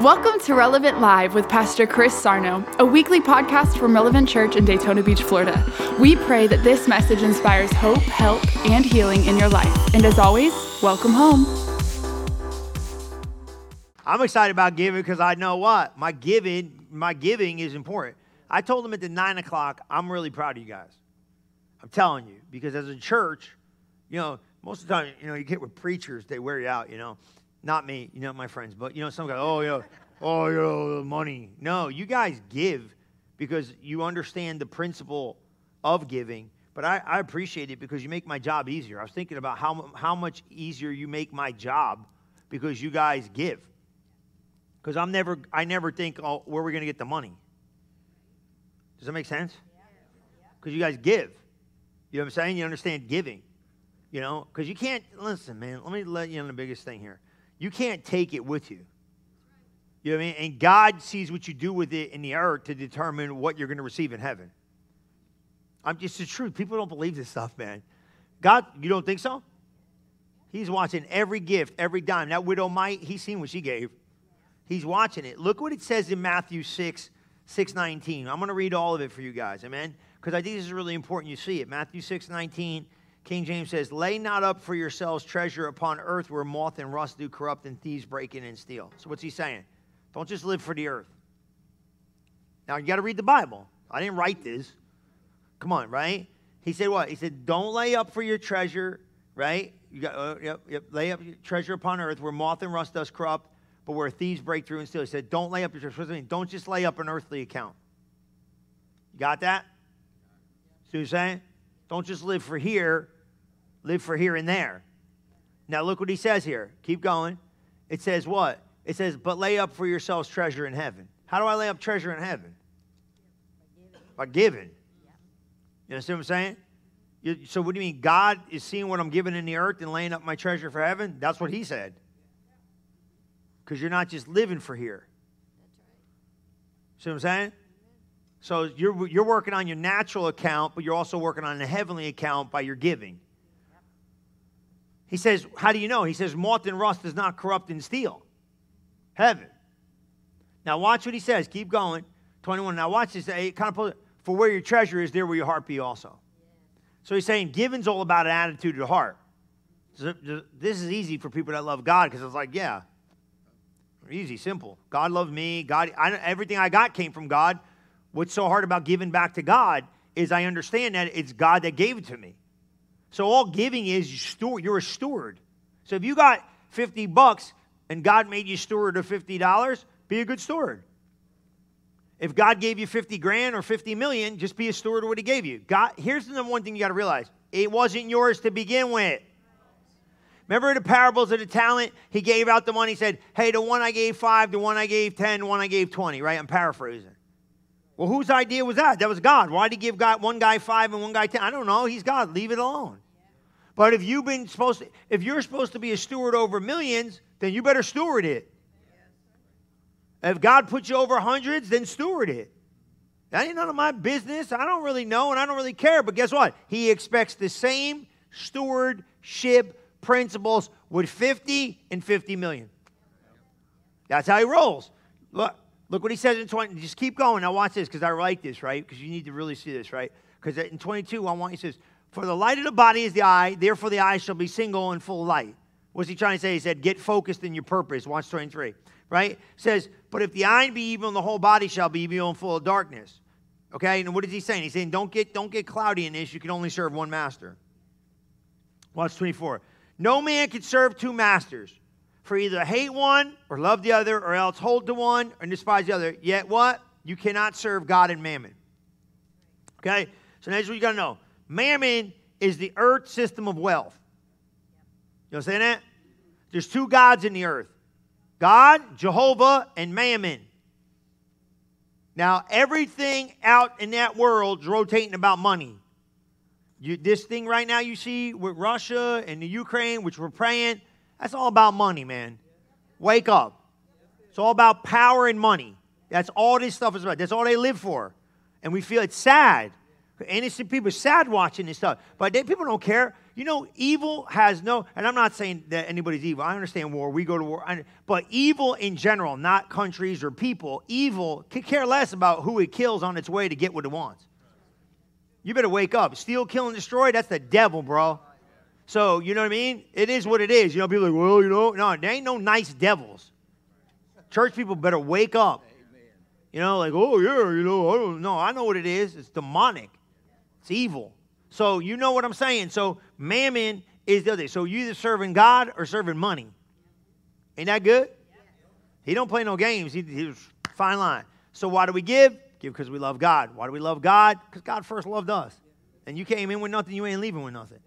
Welcome to Relevant Live with Pastor Chris Sarno, a weekly podcast from Relevant Church in Daytona Beach, Florida. We pray that this message inspires hope, help, and healing in your life. And as always, welcome home. I'm excited about giving because I know what my giving, my giving is important. I told them at the nine o'clock, I'm really proud of you guys. I'm telling you because as a church, you know, most of the time, you know, you get with preachers, they wear you out. You know, not me, you know, my friends, but you know, some guys, oh, yeah, oh, know, money. No, you guys give because you understand the principle of giving. But I, I appreciate it because you make my job easier. I was thinking about how, how much easier you make my job because you guys give. Because I'm never, I never think, oh, where are we going to get the money? Does that make sense? Because you guys give. You know what I'm saying? You understand giving. You know, because you can't, listen, man, let me let you in the biggest thing here you can't take it with you. You know what I mean? And God sees what you do with it in the earth to determine what you're going to receive in heaven. I'm just the truth. People don't believe this stuff, man. God, you don't think so? He's watching every gift, every dime. That widow mite, he's seen what she gave. He's watching it. Look what it says in Matthew 6, 619. I'm going to read all of it for you guys, amen? Because I think this is really important you see it. Matthew 6 19. King James says, Lay not up for yourselves treasure upon earth where moth and rust do corrupt and thieves break in and steal. So, what's he saying? Don't just live for the earth. Now, you got to read the Bible. I didn't write this. Come on, right? He said what? He said, Don't lay up for your treasure, right? You got, uh, yep, yep, lay up your treasure upon earth where moth and rust does corrupt, but where thieves break through and steal. He said, Don't lay up your treasure. What does mean? Don't just lay up an earthly account. You got that? See what I'm saying? Don't just live for here live for here and there. Now, look what he says here. Keep going. It says what? It says, but lay up for yourselves treasure in heaven. How do I lay up treasure in heaven? By giving. You understand what I'm saying? You, so, what do you mean? God is seeing what I'm giving in the earth and laying up my treasure for heaven? That's what he said. Because you're not just living for here. See what I'm saying? So, you're, you're working on your natural account, but you're also working on the heavenly account by your giving. He says, How do you know? He says, Moth and rust does not corrupt and steal. Heaven. Now, watch what he says. Keep going. 21. Now, watch this. It kind of pulls, For where your treasure is, there will your heart be also. So he's saying giving's all about an attitude of heart. So this is easy for people that love God because it's like, yeah, easy, simple. God loves me. God, I, everything I got came from God. What's so hard about giving back to God is I understand that it's God that gave it to me. So all giving is you're a steward. So if you got 50 bucks and God made you steward of $50, be a good steward. If God gave you 50 grand or 50 million, just be a steward of what he gave you. God, here's the number one thing you got to realize. It wasn't yours to begin with. Remember the parables of the talent? He gave out the money, he said, Hey, the one I gave five, the one I gave 10, the one I gave 20, right? I'm paraphrasing. Well, whose idea was that? That was God. Why did he give God one guy five and one guy 10? I don't know. He's God. Leave it alone. But if you've been supposed to, if you're supposed to be a steward over millions, then you better steward it. If God puts you over hundreds, then steward it. That ain't none of my business. I don't really know and I don't really care. But guess what? He expects the same stewardship principles with 50 and 50 million. That's how he rolls. Look, look what he says in 20. Just keep going. Now watch this because I like this, right? Because you need to really see this, right? Because in 22, I want he says, for the light of the body is the eye, therefore the eye shall be single and full light. What's he trying to say? He said, get focused in your purpose. Watch 23, right? says, but if the eye be evil, the whole body shall be evil and full of darkness. Okay, and what is he saying? He's saying, don't get, don't get cloudy in this. You can only serve one master. Watch 24. No man can serve two masters, for either hate one or love the other, or else hold to one and despise the other. Yet what? You cannot serve God and mammon. Okay? So that's what you got to know. Mammon is the earth system of wealth. You understand that? There's two gods in the earth God, Jehovah, and Mammon. Now, everything out in that world is rotating about money. You, this thing right now you see with Russia and the Ukraine, which we're praying, that's all about money, man. Wake up. It's all about power and money. That's all this stuff is about. That's all they live for. And we feel it's sad Innocent people sad watching this stuff, but they, people don't care You know, evil has no, and I'm not saying that anybody's evil. I understand war. We go to war. But evil in general, not countries or people, evil could care less about who it kills on its way to get what it wants. You better wake up. Steal, kill, and destroy, that's the devil, bro. So, you know what I mean? It is what it is. You know, people like, well, you know, no, there ain't no nice devils. Church people better wake up. You know, like, oh, yeah, you know, I don't know. I know what it is. It's demonic, it's evil. So you know what I'm saying. So mammon is the other. So you either serving God or serving money. Ain't that good? He don't play no games. He, he's fine line. So why do we give? Give because we love God. Why do we love God? Because God first loved us. And you came in with nothing, you ain't leaving with nothing.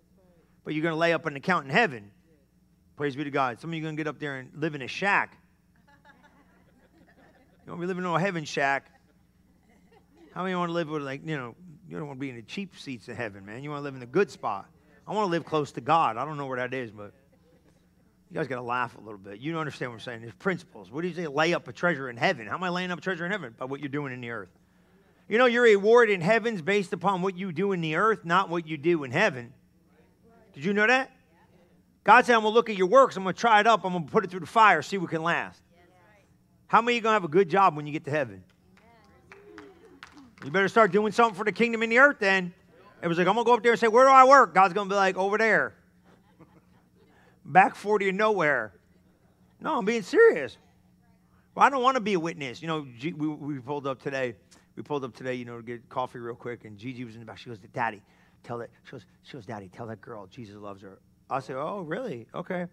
But you're going to lay up an account in heaven. Praise be to God. Some of you going to get up there and live in a shack. You to be living in a heaven shack. How many want to live with, like, you know, you don't want to be in the cheap seats of heaven, man. You want to live in the good spot. I want to live close to God. I don't know where that is, but you guys got to laugh a little bit. You don't understand what I'm saying. There's principles. What do you say? Lay up a treasure in heaven. How am I laying up a treasure in heaven? By what you're doing in the earth. You know, your reward in heaven's based upon what you do in the earth, not what you do in heaven. Did you know that? God said, I'm going to look at your works. I'm going to try it up. I'm going to put it through the fire, see what can last. How many you going to have a good job when you get to heaven? You better start doing something for the kingdom in the earth then. It was like, I'm going to go up there and say, Where do I work? God's going to be like, Over there. Back 40 and nowhere. No, I'm being serious. Well, I don't want to be a witness. You know, we, we pulled up today. We pulled up today, you know, to get coffee real quick, and Gigi was in the back. She goes, Daddy, tell that. She goes, she goes, Daddy, tell that girl Jesus loves her. I said, Oh, really? Okay.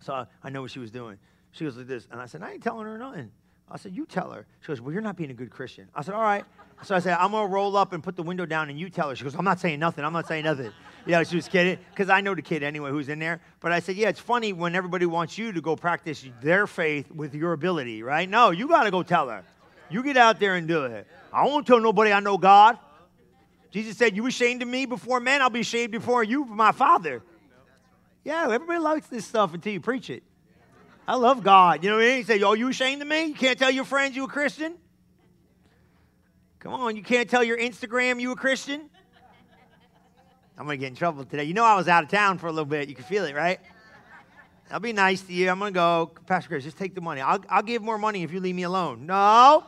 So I, I know what she was doing. She goes like this, and I said, I ain't telling her nothing. I said, You tell her. She goes, Well, you're not being a good Christian. I said, All right. So I said, I'm going to roll up and put the window down and you tell her. She goes, I'm not saying nothing. I'm not saying nothing. Know, she was kidding because I know the kid anyway who's in there. But I said, Yeah, it's funny when everybody wants you to go practice their faith with your ability, right? No, you got to go tell her. You get out there and do it. I won't tell nobody I know God. Jesus said, You were ashamed of me before men, I'll be ashamed before you, my Father. Yeah, everybody likes this stuff until you preach it. I love God. You know what I mean? He said, Oh, you ashamed of me? You can't tell your friends you're a Christian? Come on, you can't tell your Instagram you a Christian? I'm going to get in trouble today. You know I was out of town for a little bit. You can feel it, right? I'll be nice to you. I'm going to go. Pastor Chris, just take the money. I'll, I'll give more money if you leave me alone. No.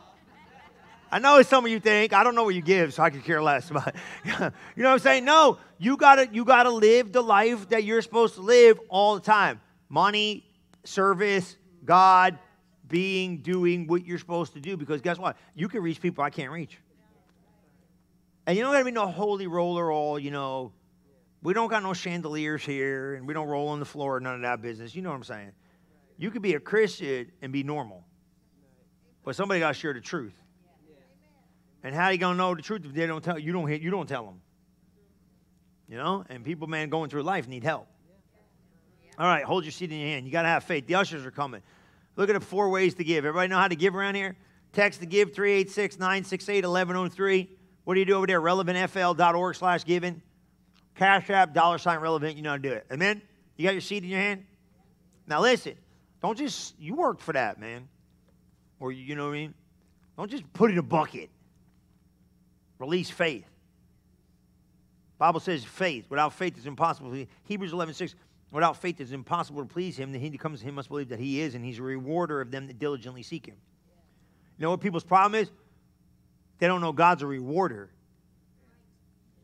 I know some of you think, I don't know what you give, so I could care less. But you know what I'm saying? No, you gotta you gotta live the life that you're supposed to live all the time. Money, service, God, being, doing what you're supposed to do. Because guess what? You can reach people I can't reach. And you don't got to be no holy roller all, you know, we don't got no chandeliers here and we don't roll on the floor, none of that business. You know what I'm saying? You could be a Christian and be normal. But somebody got to share the truth. And how you to know the truth if they don't tell you? Don't, you don't tell them. You know? And people, man, going through life need help. All right, hold your seat in your hand. You got to have faith. The ushers are coming. Look at the four ways to give. Everybody know how to give around here? Text to give 386 968 1103. What do you do over there? relevantfl.org slash giving. Cash app, dollar sign relevant. You know how to do it. Amen? You got your seat in your hand? Now listen, don't just, you worked for that, man. Or you know what I mean? Don't just put it in a bucket. Release faith. Bible says faith. Without faith, it's impossible. Hebrews 11, 6. Without faith, it's impossible to please him. Then he comes to him must believe that he is, and he's a rewarder of them that diligently seek him. You know what people's problem is? They don't know God's a rewarder.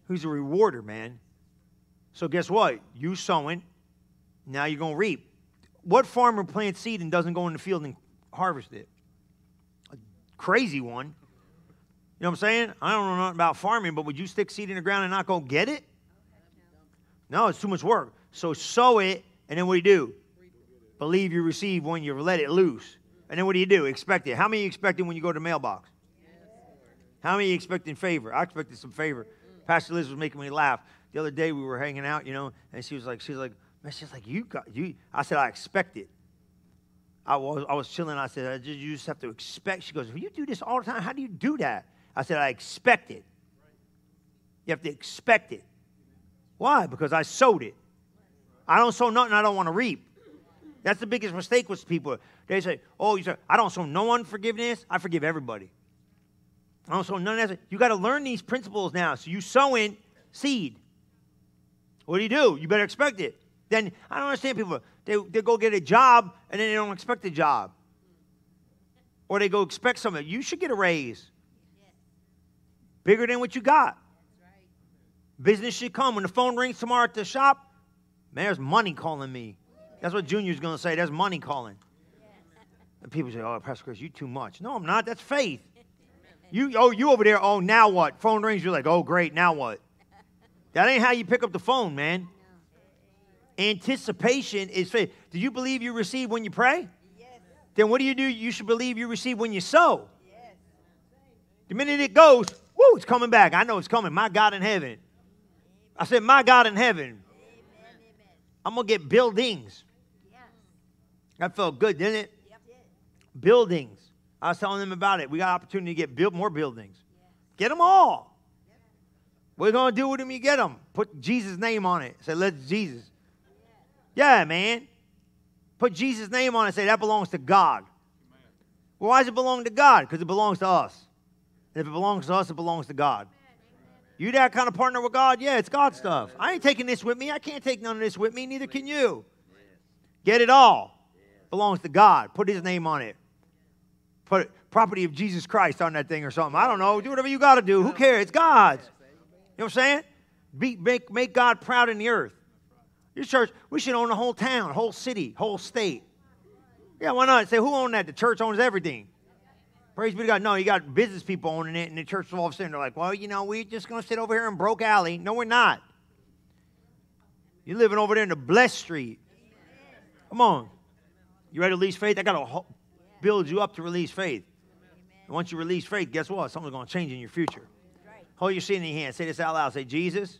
Who's a rewarder, man? So guess what? You sowing, now you're going to reap. What farmer plants seed and doesn't go in the field and harvest it? A crazy one. You know what I'm saying? I don't know nothing about farming, but would you stick seed in the ground and not go get it? No, it's too much work. So sow it, and then what do you do? Believe you receive when you let it loose. And then what do you do? Expect it. How many you expecting when you go to the mailbox? How many expecting favor? I expected some favor. Pastor Liz was making me laugh. The other day we were hanging out, you know, and she was like, she's like, man, she's like, you got you. I said, I expect it. I was I was chilling. I said, I just, you just have to expect. She goes, well, you do this all the time. How do you do that? I said, I expect it. You have to expect it. Why? Because I sowed it. I don't sow nothing I don't want to reap. That's the biggest mistake with people. They say, oh, you say, I don't sow no unforgiveness. I forgive everybody. Oh, I don't none of that. You got to learn these principles now. So you sow in seed. What do you do? You better expect it. Then I don't understand people. They, they go get a job and then they don't expect a job. Or they go expect something. You should get a raise. Bigger than what you got. Business should come. When the phone rings tomorrow at the shop, man, there's money calling me. That's what Junior's going to say. There's money calling. And people say, oh, Pastor Chris, you too much. No, I'm not. That's faith. You, oh, you over there, oh, now what? Phone rings, you're like, oh, great, now what? That ain't how you pick up the phone, man. Anticipation is faith. Do you believe you receive when you pray? Yes. Then what do you do? You should believe you receive when you sow. Yes. The minute it goes, whoo, it's coming back. I know it's coming. My God in heaven. I said, my God in heaven. Amen. I'm going to get buildings. That felt good, didn't it? Yep. Buildings. I was telling them about it. We got opportunity to get build more buildings. Get them all. You going to do with them you get them? Put Jesus' name on it. Say, let's Jesus. Yeah, man. Put Jesus' name on it say, that belongs to God. Well, why does it belong to God? Because it belongs to us. And if it belongs to us, it belongs to God. You that kind of partner with God? Yeah, it's God stuff. I ain't taking this with me. I can't take none of this with me. Neither can you. Get it all. Belongs to God. Put his name on it. Put property of Jesus Christ on that thing or something. I don't know. Do whatever you got to do. Who cares? It's God's. You know what I'm saying? Be, make, make God proud in the earth. Your church, we should own the whole town, whole city, whole state. Yeah, why not? Say, who owns that? The church owns everything. Praise be to God. No, you got business people owning it, and the church all of a sudden they're like, well, you know, we're just going to sit over here in Broke Alley. No, we're not. You're living over there in the blessed street. Come on. You ready to release faith? I got to build you up to release faith. And once you release faith, guess what? Something's going to change in your future. Hold your seat in your hand. Say this out loud. Say, Jesus.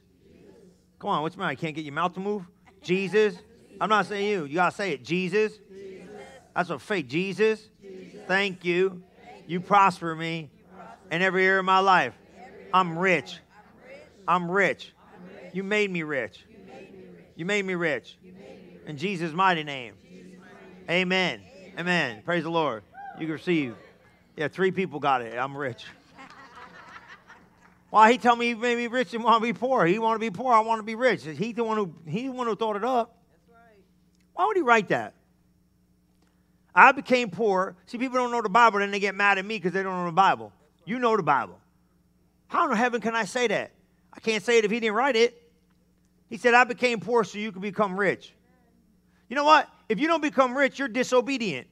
Come on, what's the matter? You can't get your mouth to move? Jesus. I'm not saying you. You got to say it. Jesus. Jesus. That's what faith. Jesus. Jesus. Thank you. Thank you. prosper me in every area of my life. I'm rich. I'm rich. You made me rich. You made me rich. In Jesus' mighty name. Amen. Amen. Praise the Lord. You can receive. Yeah, three people got it. I'm rich. Why he tell me he made me rich and want to be poor? He want to be poor. I want to be rich. He the one who he the one who thought it up. That's right. Why would he write that? I became poor. See, people don't know the Bible, then they get mad at me because they don't know the Bible. You know the Bible. How in heaven can I say that? I can't say it if he didn't write it. He said, I became poor so you can become rich. You know what? If you don't become rich, you're disobedient.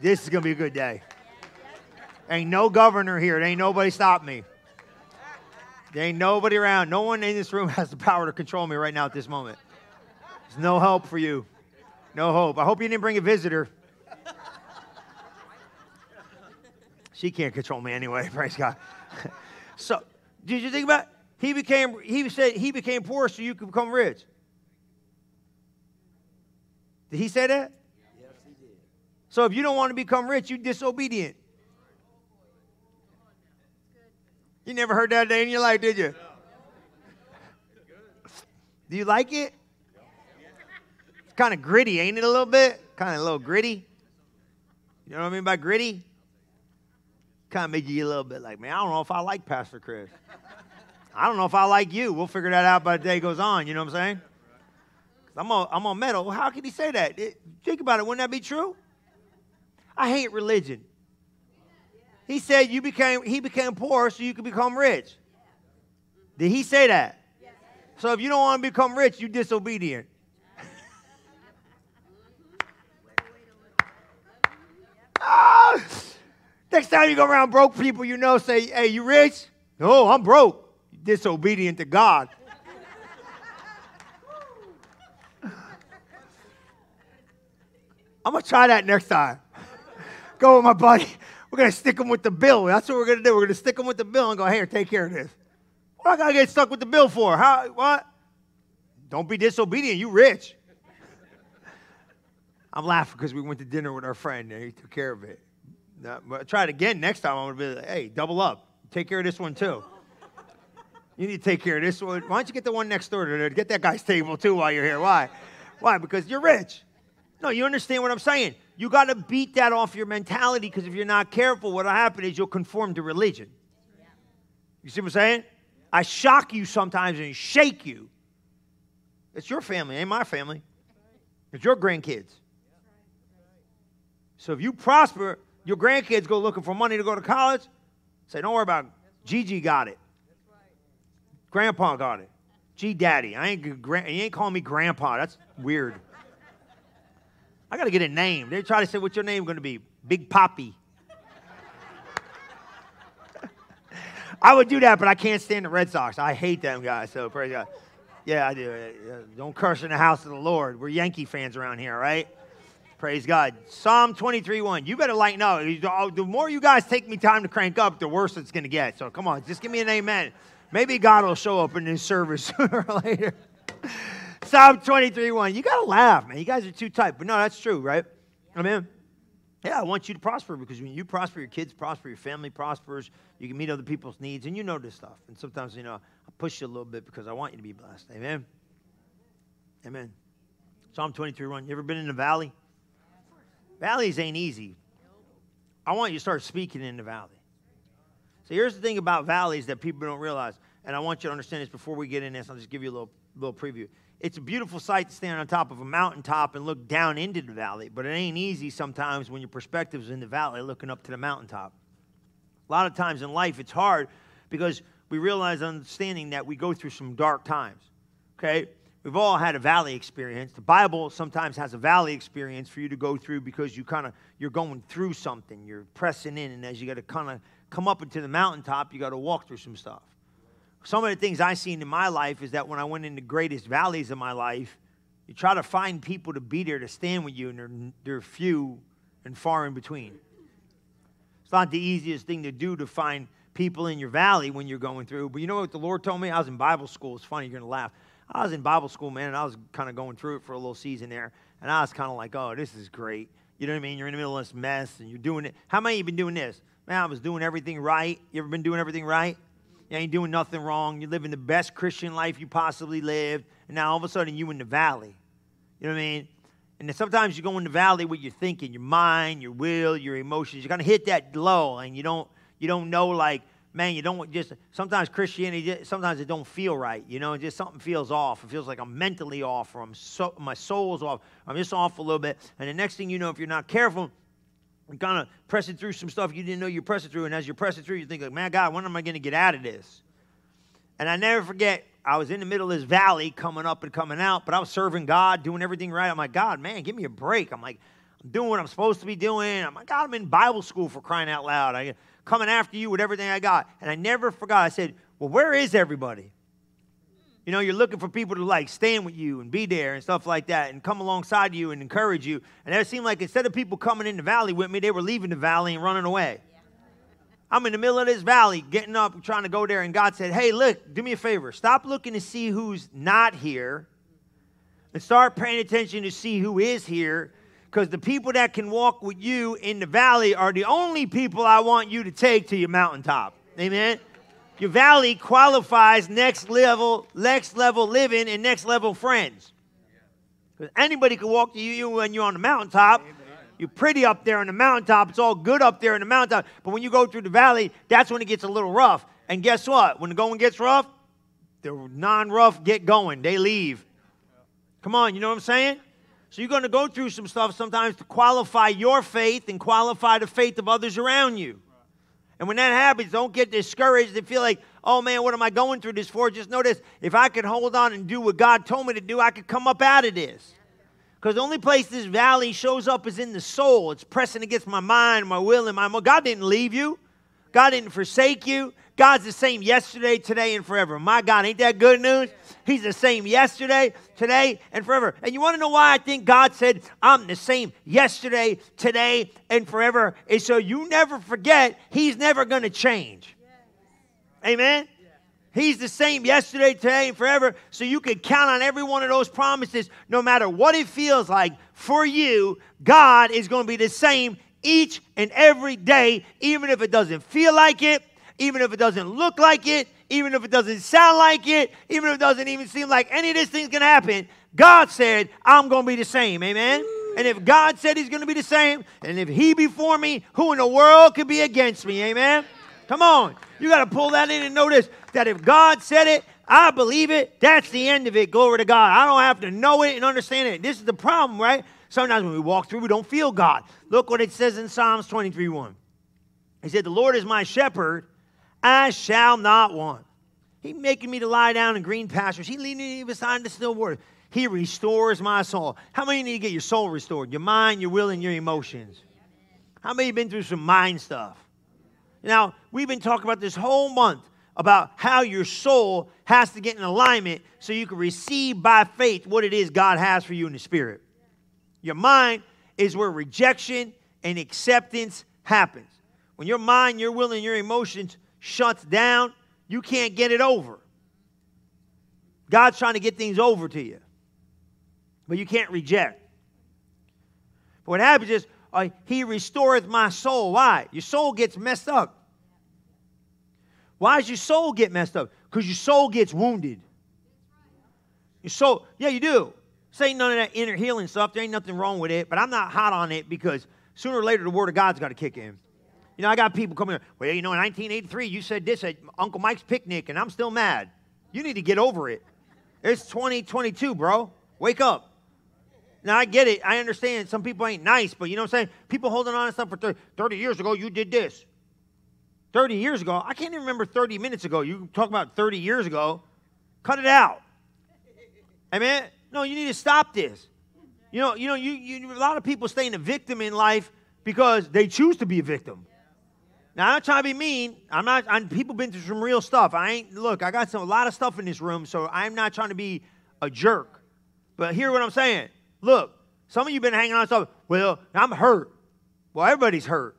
This is going to be a good day. Ain't no governor here. There ain't nobody stop me. There ain't nobody around. No one in this room has the power to control me right now at this moment. There's no hope for you. No hope. I hope you didn't bring a visitor. She can't control me anyway, praise God. so, did you think about it? He became he said he became poor so you could become rich. Did he say that? Yes, he did. So if you don't want to become rich, you're disobedient. You never heard that day in your life, did you? Do you like it? It's kind of gritty, ain't it? A little bit? Kind of a little gritty. You know what I mean by gritty? Kind of make you a little bit like, man, I don't know if I like Pastor Chris. I don't know if I like you. We'll figure that out by the day goes on. You know what I'm saying? I'm on, I'm on metal. How can he say that? It, think about it. Wouldn't that be true? I hate religion. He said you became he became poor so you could become rich. Did he say that? So if you don't want to become rich, you're disobedient. ah! Next time you go around broke people, you know, say, hey, you rich? No, I'm broke. You're disobedient to God. I'm going to try that next time. Go with my buddy. We're going to stick them with the bill. That's what we're going to do. We're going to stick them with the bill and go, here, take care of this. What I got to get stuck with the bill for? How, what? Don't be disobedient. You rich. I'm laughing because we went to dinner with our friend and he took care of it. Now, try it again next time. I'm going to be like, hey, double up. Take care of this one too. You need to take care of this one. Why don't you get the one next door to? Get that guy's table too while you're here. Why? Why? Because you're rich. No, you understand what I'm saying. You got to beat that off your mentality because if you're not careful, what'll happen is you'll conform to religion. You see what I'm saying? I shock you sometimes and shake you. It's your family, ain't my family. It's your grandkids. So if you prosper, your grandkids go looking for money to go to college. Say, don't worry about it. Gigi got it. Grandpa got it. G Daddy. I ain't you ain't calling me grandpa. That's weird. I gotta get a name. They try to say, what's your name gonna be? Big Papi. I would do that, but I can't stand the Red Sox. I hate them guys. So praise God. Yeah, I do. Uh, uh, don't curse in the house of the Lord. We're Yankee fans around here, right? Praise God. Psalm 23 1. You better lighten up. The more you guys take me time to crank up, the worse it's going to get. So come on, just give me an amen. Maybe God will show up in this service sooner or later. Psalm 23 1. You got to laugh, man. You guys are too tight. But no, that's true, right? Amen. Yeah, I want you to prosper because when you prosper, your kids prosper, your family prospers, you can meet other people's needs, and you know this stuff. And sometimes, you know, I push you a little bit because I want you to be blessed. Amen. Amen. Psalm 23 1. You ever been in the valley? Valleys ain't easy. I want you to start speaking in the valley. So here's the thing about valleys that people don't realize, and I want you to understand this before we get in this. I'll just give you a little, little preview. It's a beautiful sight to stand on top of a mountaintop and look down into the valley, but it ain't easy sometimes when your perspective's in the valley looking up to the mountaintop. A lot of times in life, it's hard because we realize, understanding that we go through some dark times. Okay? We've all had a valley experience. The Bible sometimes has a valley experience for you to go through because you kind of you're going through something. You're pressing in, and as you got to kind of come up into the mountaintop, you got to walk through some stuff. Some of the things I've seen in my life is that when I went into greatest valleys of my life, you try to find people to be there to stand with you, and they're, they're few and far in between. It's not the easiest thing to do to find people in your valley when you're going through. But you know what the Lord told me? I was in Bible school. It's funny, you're going to laugh. I was in Bible school, man, and I was kind of going through it for a little season there. And I was kind of like, oh, this is great. You know what I mean? You're in the middle of this mess and you're doing it. How many of you been doing this? Man, I was doing everything right. You ever been doing everything right? You ain't doing nothing wrong. You're living the best Christian life you possibly lived. And now all of a sudden you in the valley. You know what I mean? And then sometimes you go in the valley with your thinking, your mind, your will, your emotions. You're gonna hit that low, and you don't you don't know like, man, you don't just sometimes Christianity sometimes it don't feel right. You know, just something feels off. It feels like I'm mentally off, or I'm so, my soul's off. I'm just off a little bit. And the next thing you know, if you're not careful, kind of pressing through some stuff you didn't know you're pressing through. And as you're pressing through, you think, like, man, God, when am I going to get out of this? And I never forget, I was in the middle of this valley coming up and coming out, but I was serving God, doing everything right. I'm like, God, man, give me a break. I'm like, I'm doing what I'm supposed to be doing. I'm like, God, I'm in Bible school for crying out loud. I'm coming after you with everything I got. And I never forgot. I said, well, where is everybody? You know, you're looking for people to like stand with you and be there and stuff like that and come alongside you and encourage you. And it seemed like instead of people coming in the valley with me, they were leaving the valley and running away. I'm in the middle of this valley, getting up, trying to go there, and God said, Hey, look, do me a favor. Stop looking to see who's not here and start paying attention to see who is here. Because the people that can walk with you in the valley are the only people I want you to take to your mountaintop. Amen. Your valley qualifies next level, next level living and next level friends. Because anybody can walk to you when you're on the mountaintop. You're pretty up there on the mountaintop. It's all good up there in the mountaintop. But when you go through the valley, that's when it gets a little rough. And guess what? When the going gets rough, the non-rough get going. They leave. Come on, you know what I'm saying? So you're going to go through some stuff sometimes to qualify your faith and qualify the faith of others around you. And when that happens, don't get discouraged and feel like, oh man, what am I going through this for? Just notice if I could hold on and do what God told me to do, I could come up out of this. Because the only place this valley shows up is in the soul. It's pressing against my mind, my will, and my. God didn't leave you. God didn't forsake you. God's the same yesterday, today, and forever. My God, ain't that good news? He's the same yesterday, today, and forever. And you want to know why I think God said, I'm the same yesterday, today, and forever? Is so you never forget He's never going to change. Amen? He's the same yesterday, today, and forever. So you can count on every one of those promises, no matter what it feels like for you. God is going to be the same each and every day, even if it doesn't feel like it, even if it doesn't look like it, even if it doesn't sound like it, even if it doesn't even seem like any of this thing's gonna happen. God said, I'm gonna be the same. Amen. And if God said He's gonna be the same, and if He be for me, who in the world could be against me? Amen. Come on. You got to pull that in and notice that if God said it, I believe it. That's the end of it. Glory to God. I don't have to know it and understand it. This is the problem, right? Sometimes when we walk through, we don't feel God. Look what it says in Psalms 23 1. He said, The Lord is my shepherd, I shall not want. He making me to lie down in green pastures. He leading me beside the still waters. He restores my soul. How many need to get your soul restored? Your mind, your will, and your emotions. How many have been through some mind stuff? Now, we've been talking about this whole month about how your soul has to get in alignment so you can receive by faith what it is God has for you in the spirit. Your mind is where rejection and acceptance happens. When your mind, your will, and your emotions shuts down, you can't get it over. God's trying to get things over to you, but you can't reject. But what happens is, uh, He restoreth my soul. Why? Your soul gets messed up. Why does your soul get messed up? Because your soul gets wounded. Your soul, yeah, you do. Ain't none of that inner healing stuff. There ain't nothing wrong with it, but I'm not hot on it because sooner or later the Word of God's got to kick in. You know, I got people coming, well, you know, in 1983, you said this at Uncle Mike's picnic, and I'm still mad. You need to get over it. It's 2022, bro. Wake up. Now, I get it. I understand some people ain't nice, but you know what I'm saying? People holding on to stuff for 30, 30 years ago, you did this. 30 years ago, I can't even remember 30 minutes ago. You talk about 30 years ago. Cut it out. Amen? No, you need to stop this. You know, you know, you, you a lot of people staying a victim in life because they choose to be a victim. Now, I'm not trying to be mean. I'm not. I'm, people been through some real stuff. I ain't. Look, I got some a lot of stuff in this room, so I'm not trying to be a jerk. But hear what I'm saying. Look, some of you been hanging on stuff. Well, I'm hurt. Well, everybody's hurt.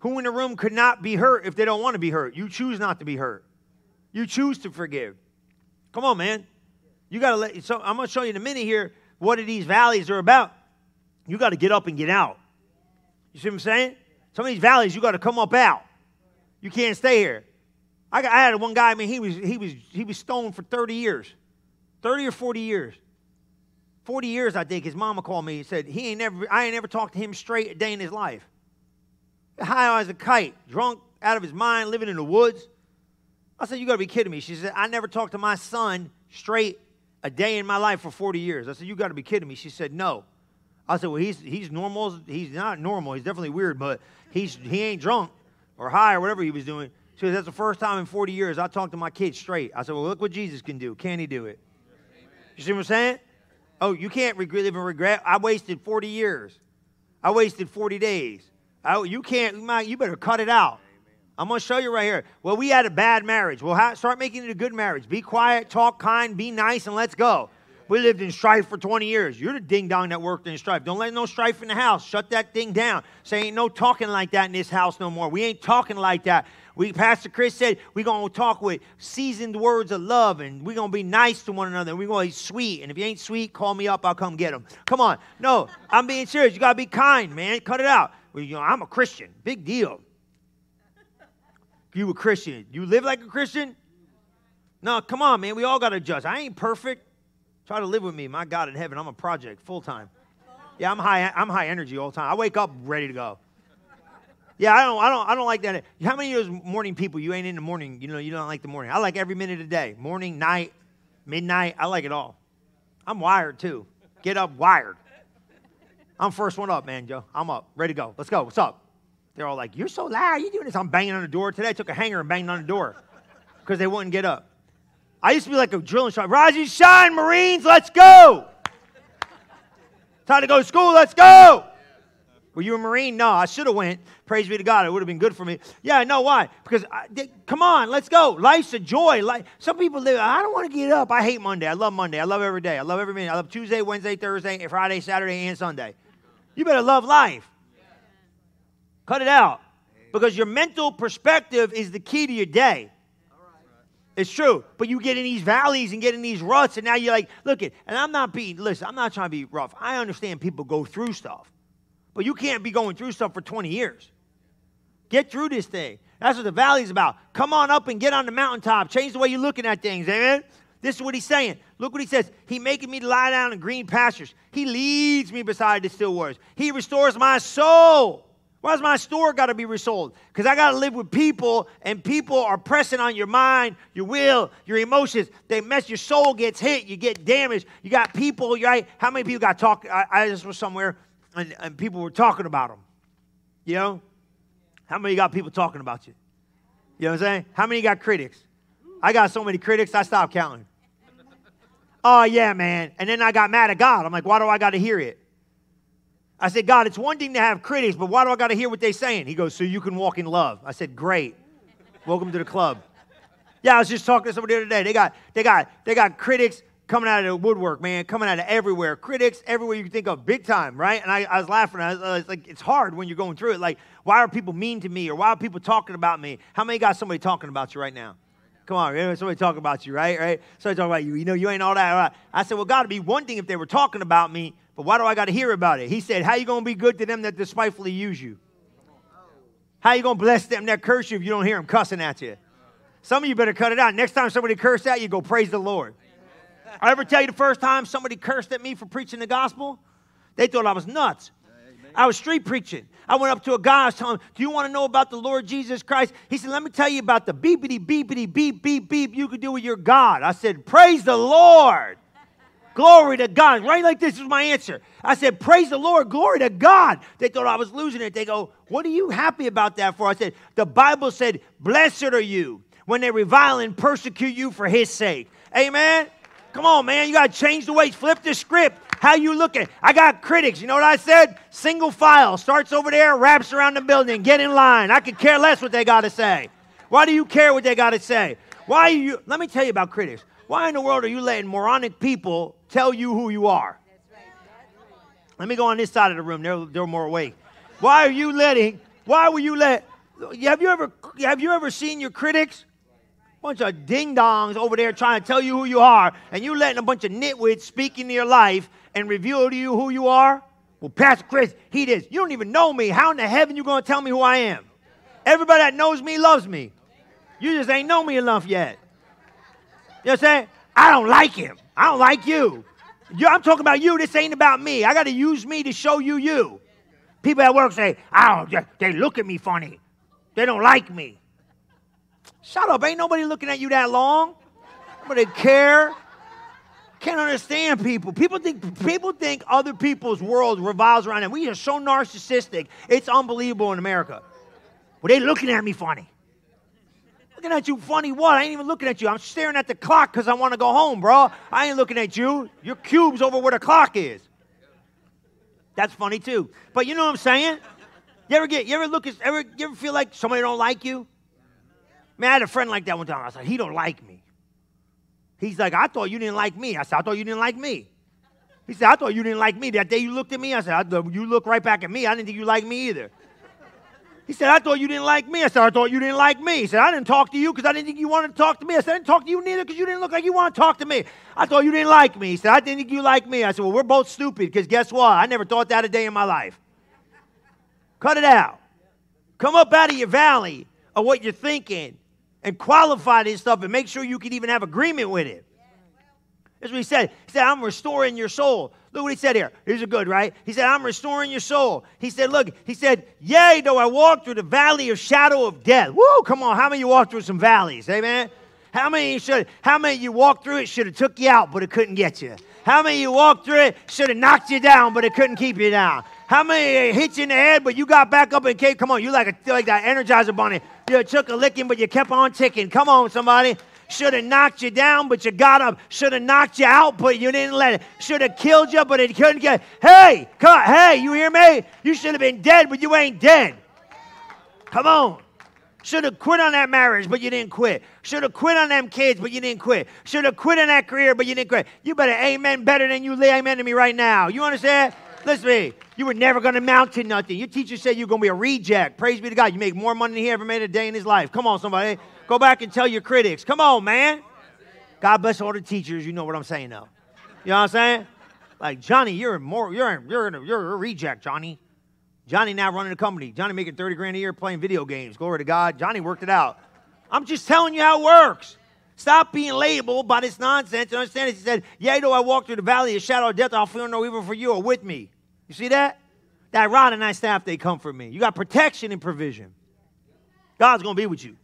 Who in the room could not be hurt if they don't want to be hurt? You choose not to be hurt. You choose to forgive. Come on, man. You got to let. So I'm going to show you in a minute here what these valleys are about. You got to get up and get out. You see what I'm saying? Some of these valleys, you got to come up out. You can't stay here. I, I had one guy. I mean, he was he was he was stoned for 30 years, 30 or 40 years. 40 years, I think. His mama called me and said he ain't never. I ain't never talked to him straight a day in his life. High as a kite, drunk out of his mind, living in the woods. I said, You got to be kidding me. She said, I never talked to my son straight a day in my life for 40 years. I said, You got to be kidding me. She said, No. I said, Well, he's, he's normal. He's not normal. He's definitely weird, but he's, he ain't drunk or high or whatever he was doing. She said, That's the first time in 40 years I talked to my kids straight. I said, Well, look what Jesus can do. Can he do it? You see what I'm saying? Oh, you can't live in regret. I wasted 40 years. I wasted 40 days. I, you can't, you better cut it out. I'm going to show you right here. Well, we had a bad marriage. Well, start making it a good marriage. Be quiet, talk kind, be nice, and let's go. We lived in strife for 20 years. You're the ding dong that worked in strife. Don't let no strife in the house. Shut that thing down. Say ain't no talking like that in this house no more. We ain't talking like that. We Pastor Chris said we're gonna talk with seasoned words of love and we're gonna be nice to one another. We're gonna be sweet. And if you ain't sweet, call me up. I'll come get them. Come on. No, I'm being serious. You gotta be kind, man. Cut it out. Well, you know, I'm a Christian. Big deal. You a Christian. You live like a Christian? No, come on, man. We all got to adjust. I ain't perfect. Try to live with me. My God in heaven, I'm a project full time. Yeah, I'm high. I'm high energy all the time. I wake up ready to go. Yeah, I don't. I don't. I don't like that. How many of those morning people you ain't in the morning? You know, you don't like the morning. I like every minute of the day. Morning, night, midnight. I like it all. I'm wired too. Get up wired. I'm first one up, man, Joe. I'm up, ready to go. Let's go. What's up? They're all like, "You're so loud. You doing this?" I'm banging on the door today. I took a hanger and banged on the door because they wouldn't get up. I used to be like a drill instructor. Rise and shine, Marines, let's go. Time to go to school, let's go. Were you a Marine? No, I should have went. Praise be to God. It would have been good for me. Yeah, I know why. Because, I, they, come on, let's go. Life's a joy. Like, some people live, I don't want to get up. I hate Monday. I love Monday. I love every day. I love every minute. I love Tuesday, Wednesday, Thursday, Friday, Saturday, and Sunday. You better love life. Cut it out. Because your mental perspective is the key to your day. It's true. But you get in these valleys and get in these ruts, and now you're like, look it, and I'm not being, listen, I'm not trying to be rough. I understand people go through stuff. But you can't be going through stuff for 20 years. Get through this thing. That's what the valley's about. Come on up and get on the mountaintop. Change the way you're looking at things. Amen? This is what he's saying. Look what he says. He making me lie down in green pastures. He leads me beside the still waters. He restores my soul. Why's my store got to be resold? Because I got to live with people, and people are pressing on your mind, your will, your emotions. They mess your soul gets hit, you get damaged. You got people, right? How many people got talk? I, I just was somewhere, and, and people were talking about them. You know, how many got people talking about you? You know what I'm saying? How many got critics? I got so many critics, I stopped counting. Oh yeah, man. And then I got mad at God. I'm like, why do I got to hear it? I said, God, it's one thing to have critics, but why do I got to hear what they're saying? He goes, so you can walk in love. I said, great. Welcome to the club. Yeah, I was just talking to somebody the other day. They got, they got, they got critics coming out of the woodwork, man, coming out of everywhere. Critics everywhere you can think of, big time, right? And I, I was laughing. I was, I was, like, it's hard when you're going through it. Like, why are people mean to me, or why are people talking about me? How many got somebody talking about you right now? Come on, somebody talking about you, right? Right? Somebody talking about you. You know, you ain't all that. Right? I said, well, God, it'd be one thing if they were talking about me but why do I got to hear about it? He said, How you going to be good to them that despitefully use you? How you going to bless them that curse you if you don't hear them cussing at you? Some of you better cut it out. Next time somebody curse at you, go praise the Lord. I ever tell you the first time somebody cursed at me for preaching the gospel? They thought I was nuts. I was street preaching. I went up to a guy, I was telling him, Do you want to know about the Lord Jesus Christ? He said, Let me tell you about the beepity, beepity, beep, beep, beep you could do with your God. I said, Praise the Lord. Glory to God. Right like this is my answer. I said, Praise the Lord. Glory to God. They thought I was losing it. They go, What are you happy about that for? I said, The Bible said, Blessed are you when they revile and persecute you for his sake. Amen. Come on, man. You got to change the ways. Flip the script. How you looking? I got critics. You know what I said? Single file starts over there, wraps around the building. Get in line. I could care less what they got to say. Why do you care what they got to say? Why you? Let me tell you about critics. Why in the world are you letting moronic people tell you who you are? Let me go on this side of the room. They're, they're more awake. Why are you letting, why will you let, have you ever, have you ever seen your critics? Bunch of ding dongs over there trying to tell you who you are, and you letting a bunch of nitwits speak into your life and reveal to you who you are? Well, Pastor Chris, he did. You don't even know me. How in the heaven you going to tell me who I am? Everybody that knows me loves me. You just ain't know me enough yet. You know what I'm saying? I don't like him. I don't like you. you I'm talking about you. This ain't about me. I got to use me to show you you. People at work say, I don't, they look at me funny. They don't like me. Shut up. Ain't nobody looking at you that long. Nobody care. Can't understand people. People think people think other people's world revolves around them. We are so narcissistic. It's unbelievable in America. Well, they looking at me funny. Looking at you funny what? I ain't even looking at you. I'm staring at the clock because I want to go home, bro. I ain't looking at you. Your cube's over where the clock is. That's funny too. But you know what I'm saying? You ever get you ever look ever you ever feel like somebody don't like you? Man, I had a friend like that one time. I said, he don't like me. He's like, I thought you didn't like me. I said, I thought you didn't like me. He said, I thought you didn't like me. That day you looked at me, I said, you look right back at me. I didn't think you liked me either. He said, I thought you didn't like me. I said, I thought you didn't like me. He said, I didn't talk to you because I didn't think you wanted to talk to me. I said, I didn't talk to you neither because you didn't look like you want to talk to me. I thought you didn't like me. He said, I didn't think you liked me. I said, Well, we're both stupid because guess what? I never thought that a day in my life. Cut it out. Come up out of your valley of what you're thinking and qualify this stuff and make sure you can even have agreement with it. That's what he said. He said, I'm restoring your soul. Look what he said here. These are good, right? He said, I'm restoring your soul. He said, Look, he said, Yea, though I walk through the valley of shadow of death. Woo, come on. How many you walk through some valleys? Amen. How many should how many you walked through it should have took you out, but it couldn't get you? How many you walked through it should have knocked you down, but it couldn't keep you down? How many hit you in the head, but you got back up and came? Come on, you like a like that energizer bunny. You took a licking, but you kept on ticking. Come on, somebody. Should have knocked you down, but you got up. Should have knocked you out, but you didn't let it. Should have killed you, but it couldn't get. Hey, come, hey, you hear me? You should have been dead, but you ain't dead. Come on. Should have quit on that marriage, but you didn't quit. Should have quit on them kids, but you didn't quit. Should have quit on that career, but you didn't quit. You better amen better than you lay amen to me right now. You understand? Listen to me. You were never going to mount to nothing. Your teacher said you were going to be a reject. Praise be to God. You make more money than he ever made a day in his life. Come on, somebody. Go back and tell your critics. Come on, man. God bless all the teachers. You know what I'm saying, though. You know what I'm saying? Like Johnny, you're more, you're you're a, you're a reject, Johnny. Johnny now running a company. Johnny making 30 grand a year playing video games. Glory to God. Johnny worked it out. I'm just telling you how it works. Stop being labeled by this nonsense. And understand it. He said, Yea, though I walk through the valley of shadow of death, I'll fear no evil for you are with me. You see that? That rod and that staff, they comfort me. You got protection and provision. God's going to be with you.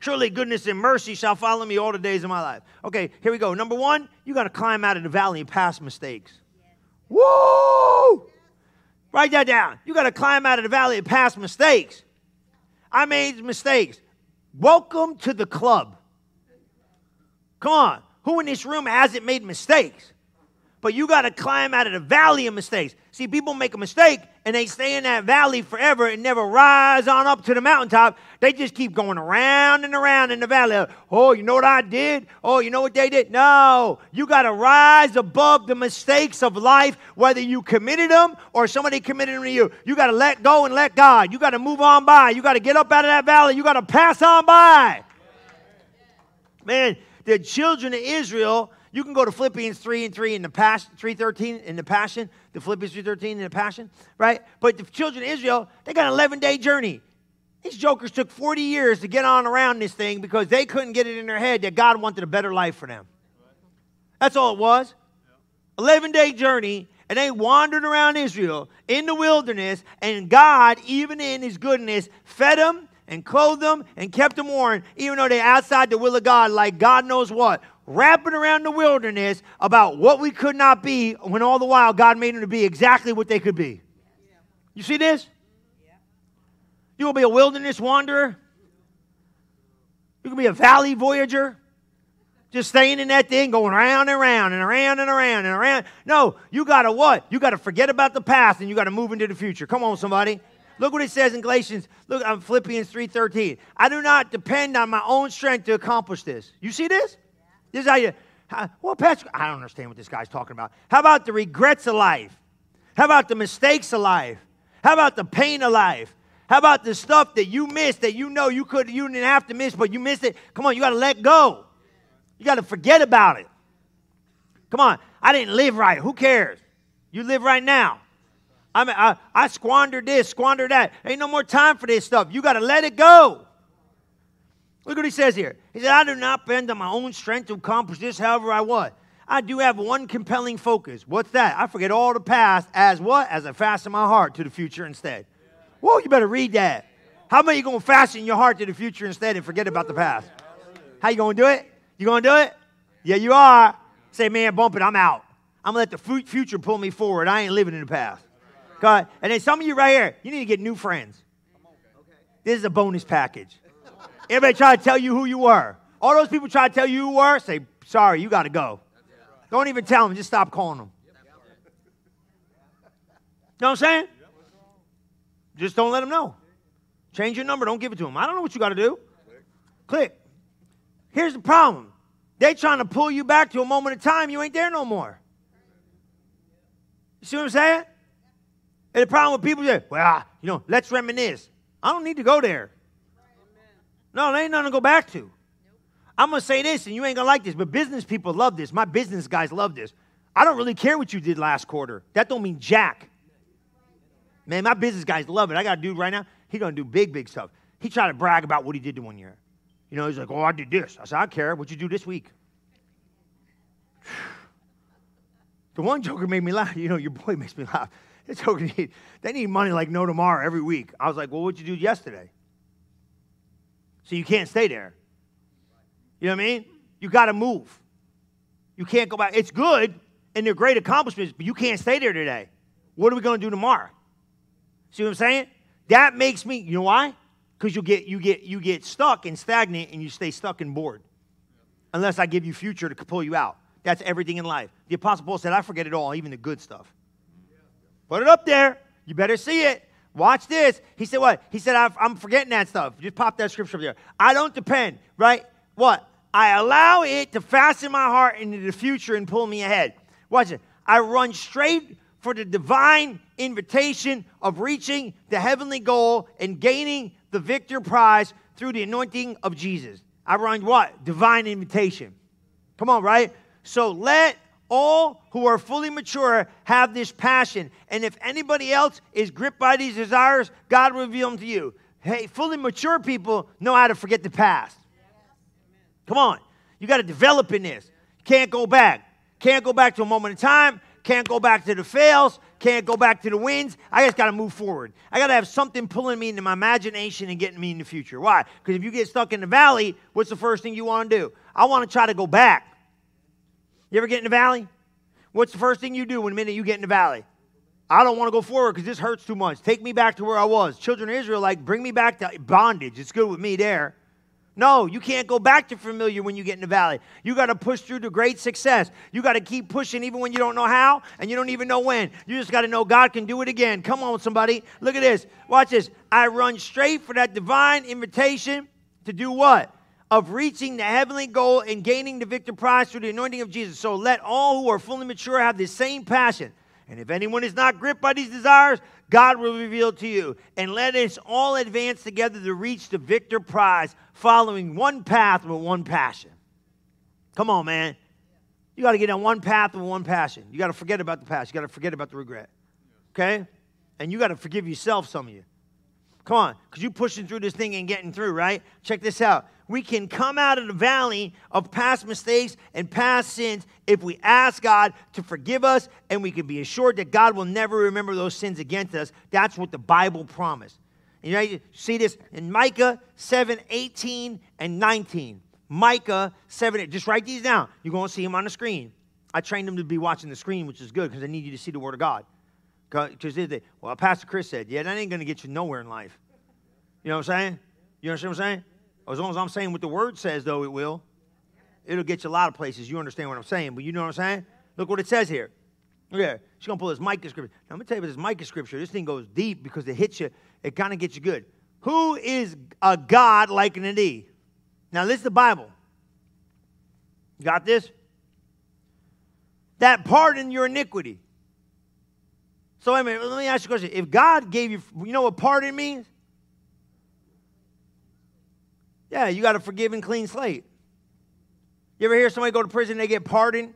Surely goodness and mercy shall follow me all the days of my life. Okay, here we go. Number one, you got to climb out of the valley and pass mistakes. Woo! Write that down. You got to climb out of the valley and pass mistakes. I made mistakes. Welcome to the club. Come on. Who in this room hasn't made mistakes? But you got to climb out of the valley of mistakes. See, people make a mistake and they stay in that valley forever and never rise on up to the mountaintop. They just keep going around and around in the valley. Oh, you know what I did? Oh, you know what they did? No. You got to rise above the mistakes of life, whether you committed them or somebody committed them to you. You got to let go and let God. You got to move on by. You got to get up out of that valley. You got to pass on by. Man, the children of Israel you can go to Philippians 3 and 3 in the Passion, 313 in the Passion, the Philippians 313 in the Passion, right? But the children of Israel, they got an 11 day journey. These jokers took 40 years to get on around this thing because they couldn't get it in their head that God wanted a better life for them. That's all it was. 11 day journey, and they wandered around Israel in the wilderness, and God, even in his goodness, fed them and clothed them and kept them warm, even though they're outside the will of God, like God knows what wrapping around the wilderness about what we could not be when all the while God made them to be exactly what they could be. You see this? You will be a wilderness wanderer. You can be a valley voyager. Just staying in that thing, going around and around and around and around and around. No, you got to what? You got to forget about the past and you got to move into the future. Come on, somebody. Look what it says in Galatians. Look I'm Philippians 3:13. I do not depend on my own strength to accomplish this. You see this? This is how you, how, well, Pastor, I don't understand what this guy's talking about. How about the regrets of life? How about the mistakes of life? How about the pain of life? How about the stuff that you missed that you know you could you didn't have to miss, but you missed it? Come on, you got to let go. You got to forget about it. Come on, I didn't live right. Who cares? You live right now. I mean, I, I squandered this, squandered that. Ain't no more time for this stuff. You got to let it go. Look what he says here. He said, I do not bend on my own strength to accomplish this, however I want. I do have one compelling focus. What's that? I forget all the past as what? As I fasten my heart to the future instead. Whoa, you better read that. How about you going to fasten your heart to the future instead and forget about the past? How you going to do it? You going to do it? Yeah, you are. Say, man, bump it. I'm out. I'm going to let the future pull me forward. I ain't living in the past. God. And then some of you right here, you need to get new friends. This is a bonus package. Everybody try to tell you who you were. All those people try to tell you who you were, say, sorry, you got to go. Don't even tell them, just stop calling them. You know what I'm saying? Just don't let them know. Change your number, don't give it to them. I don't know what you got to do. Click. Here's the problem they trying to pull you back to a moment of time, you ain't there no more. You see what I'm saying? And the problem with people say, well, you know, let's reminisce. I don't need to go there. No, there ain't nothing to go back to. I'm going to say this, and you ain't going to like this, but business people love this. My business guys love this. I don't really care what you did last quarter. That don't mean jack. Man, my business guys love it. I got a dude right now, he going to do big, big stuff. He tried to brag about what he did to one year. You know, he's like, oh, I did this. I said, I care. What you do this week? the one joker made me laugh. You know, your boy makes me laugh. This joker, they need money like no tomorrow every week. I was like, well, what'd you do yesterday? So you can't stay there. You know what I mean? You got to move. You can't go back. It's good and they're great accomplishments, but you can't stay there today. What are we going to do tomorrow? See what I'm saying? That makes me, you know why? Because you get you get you get stuck and stagnant and you stay stuck and bored. Unless I give you future to pull you out. That's everything in life. The Apostle Paul said, I forget it all, even the good stuff. Put it up there. You better see it. Watch this. He said, What? He said, I'm forgetting that stuff. Just pop that scripture up there. I don't depend, right? What? I allow it to fasten my heart into the future and pull me ahead. Watch it. I run straight for the divine invitation of reaching the heavenly goal and gaining the victor prize through the anointing of Jesus. I run what? Divine invitation. Come on, right? So let all who are fully mature have this passion. And if anybody else is gripped by these desires, God will reveal them to you. Hey, fully mature people know how to forget the past. Come on. You got to develop in this. Can't go back. Can't go back to a moment in time. Can't go back to the fails. can't go back to the wins. I just got to move forward. I got to have something pulling me into my imagination and getting me in the future. Why? Because if you get stuck in the valley, what's the first thing you want to do? I want to try to go back. You ever get in the valley? What's the first thing you do when the minute you get in the valley? I don't want to go forward because this hurts too much. Take me back to where I was. Children of Israel, like, bring me back to bondage. It's good with me there. No, you can't go back to familiar when you get in the valley. You got to push through to great success. You got to keep pushing even when you don't know how and you don't even know when. You just got to know God can do it again. Come on, somebody. Look at this. Watch this. I run straight for that divine invitation to do what? Of reaching the heavenly goal and gaining the victor prize through the anointing of Jesus. So let all who are fully mature have the same passion. And if anyone is not gripped by these desires, God will reveal to you. And let us all advance together to reach the victor prize, following one path with one passion. Come on, man. You got to get on one path with one passion. You got to forget about the past. You got to forget about the regret. Okay? And you got to forgive yourself, some of you. Come on, because you're pushing through this thing and getting through, right? Check this out we can come out of the valley of past mistakes and past sins if we ask God to forgive us, and we can be assured that God will never remember those sins against us. That's what the Bible promised. You know, you see this in Micah 7 18 and 19. Micah 7, just write these down. You're going to see them on the screen. I trained them to be watching the screen, which is good because I need you to see the Word of God. Because, well, Pastor Chris said, yeah, that ain't going to get you nowhere in life. You know what I'm saying? You understand what I'm saying? As long as I'm saying what the word says, though, it will. It'll get you a lot of places. You understand what I'm saying, but you know what I'm saying? Look what it says here. Here. She's going to pull this Micah scripture. Now, I'm to tell you about this Micah scripture. This thing goes deep because it hits you. It kind of gets you good. Who is a God like unto thee? Now, this is the Bible. You got this? That pardon your iniquity. So, I mean, let me ask you a question. If God gave you, you know what pardon means? Yeah, you got a forgiven, clean slate. You ever hear somebody go to prison they get pardoned?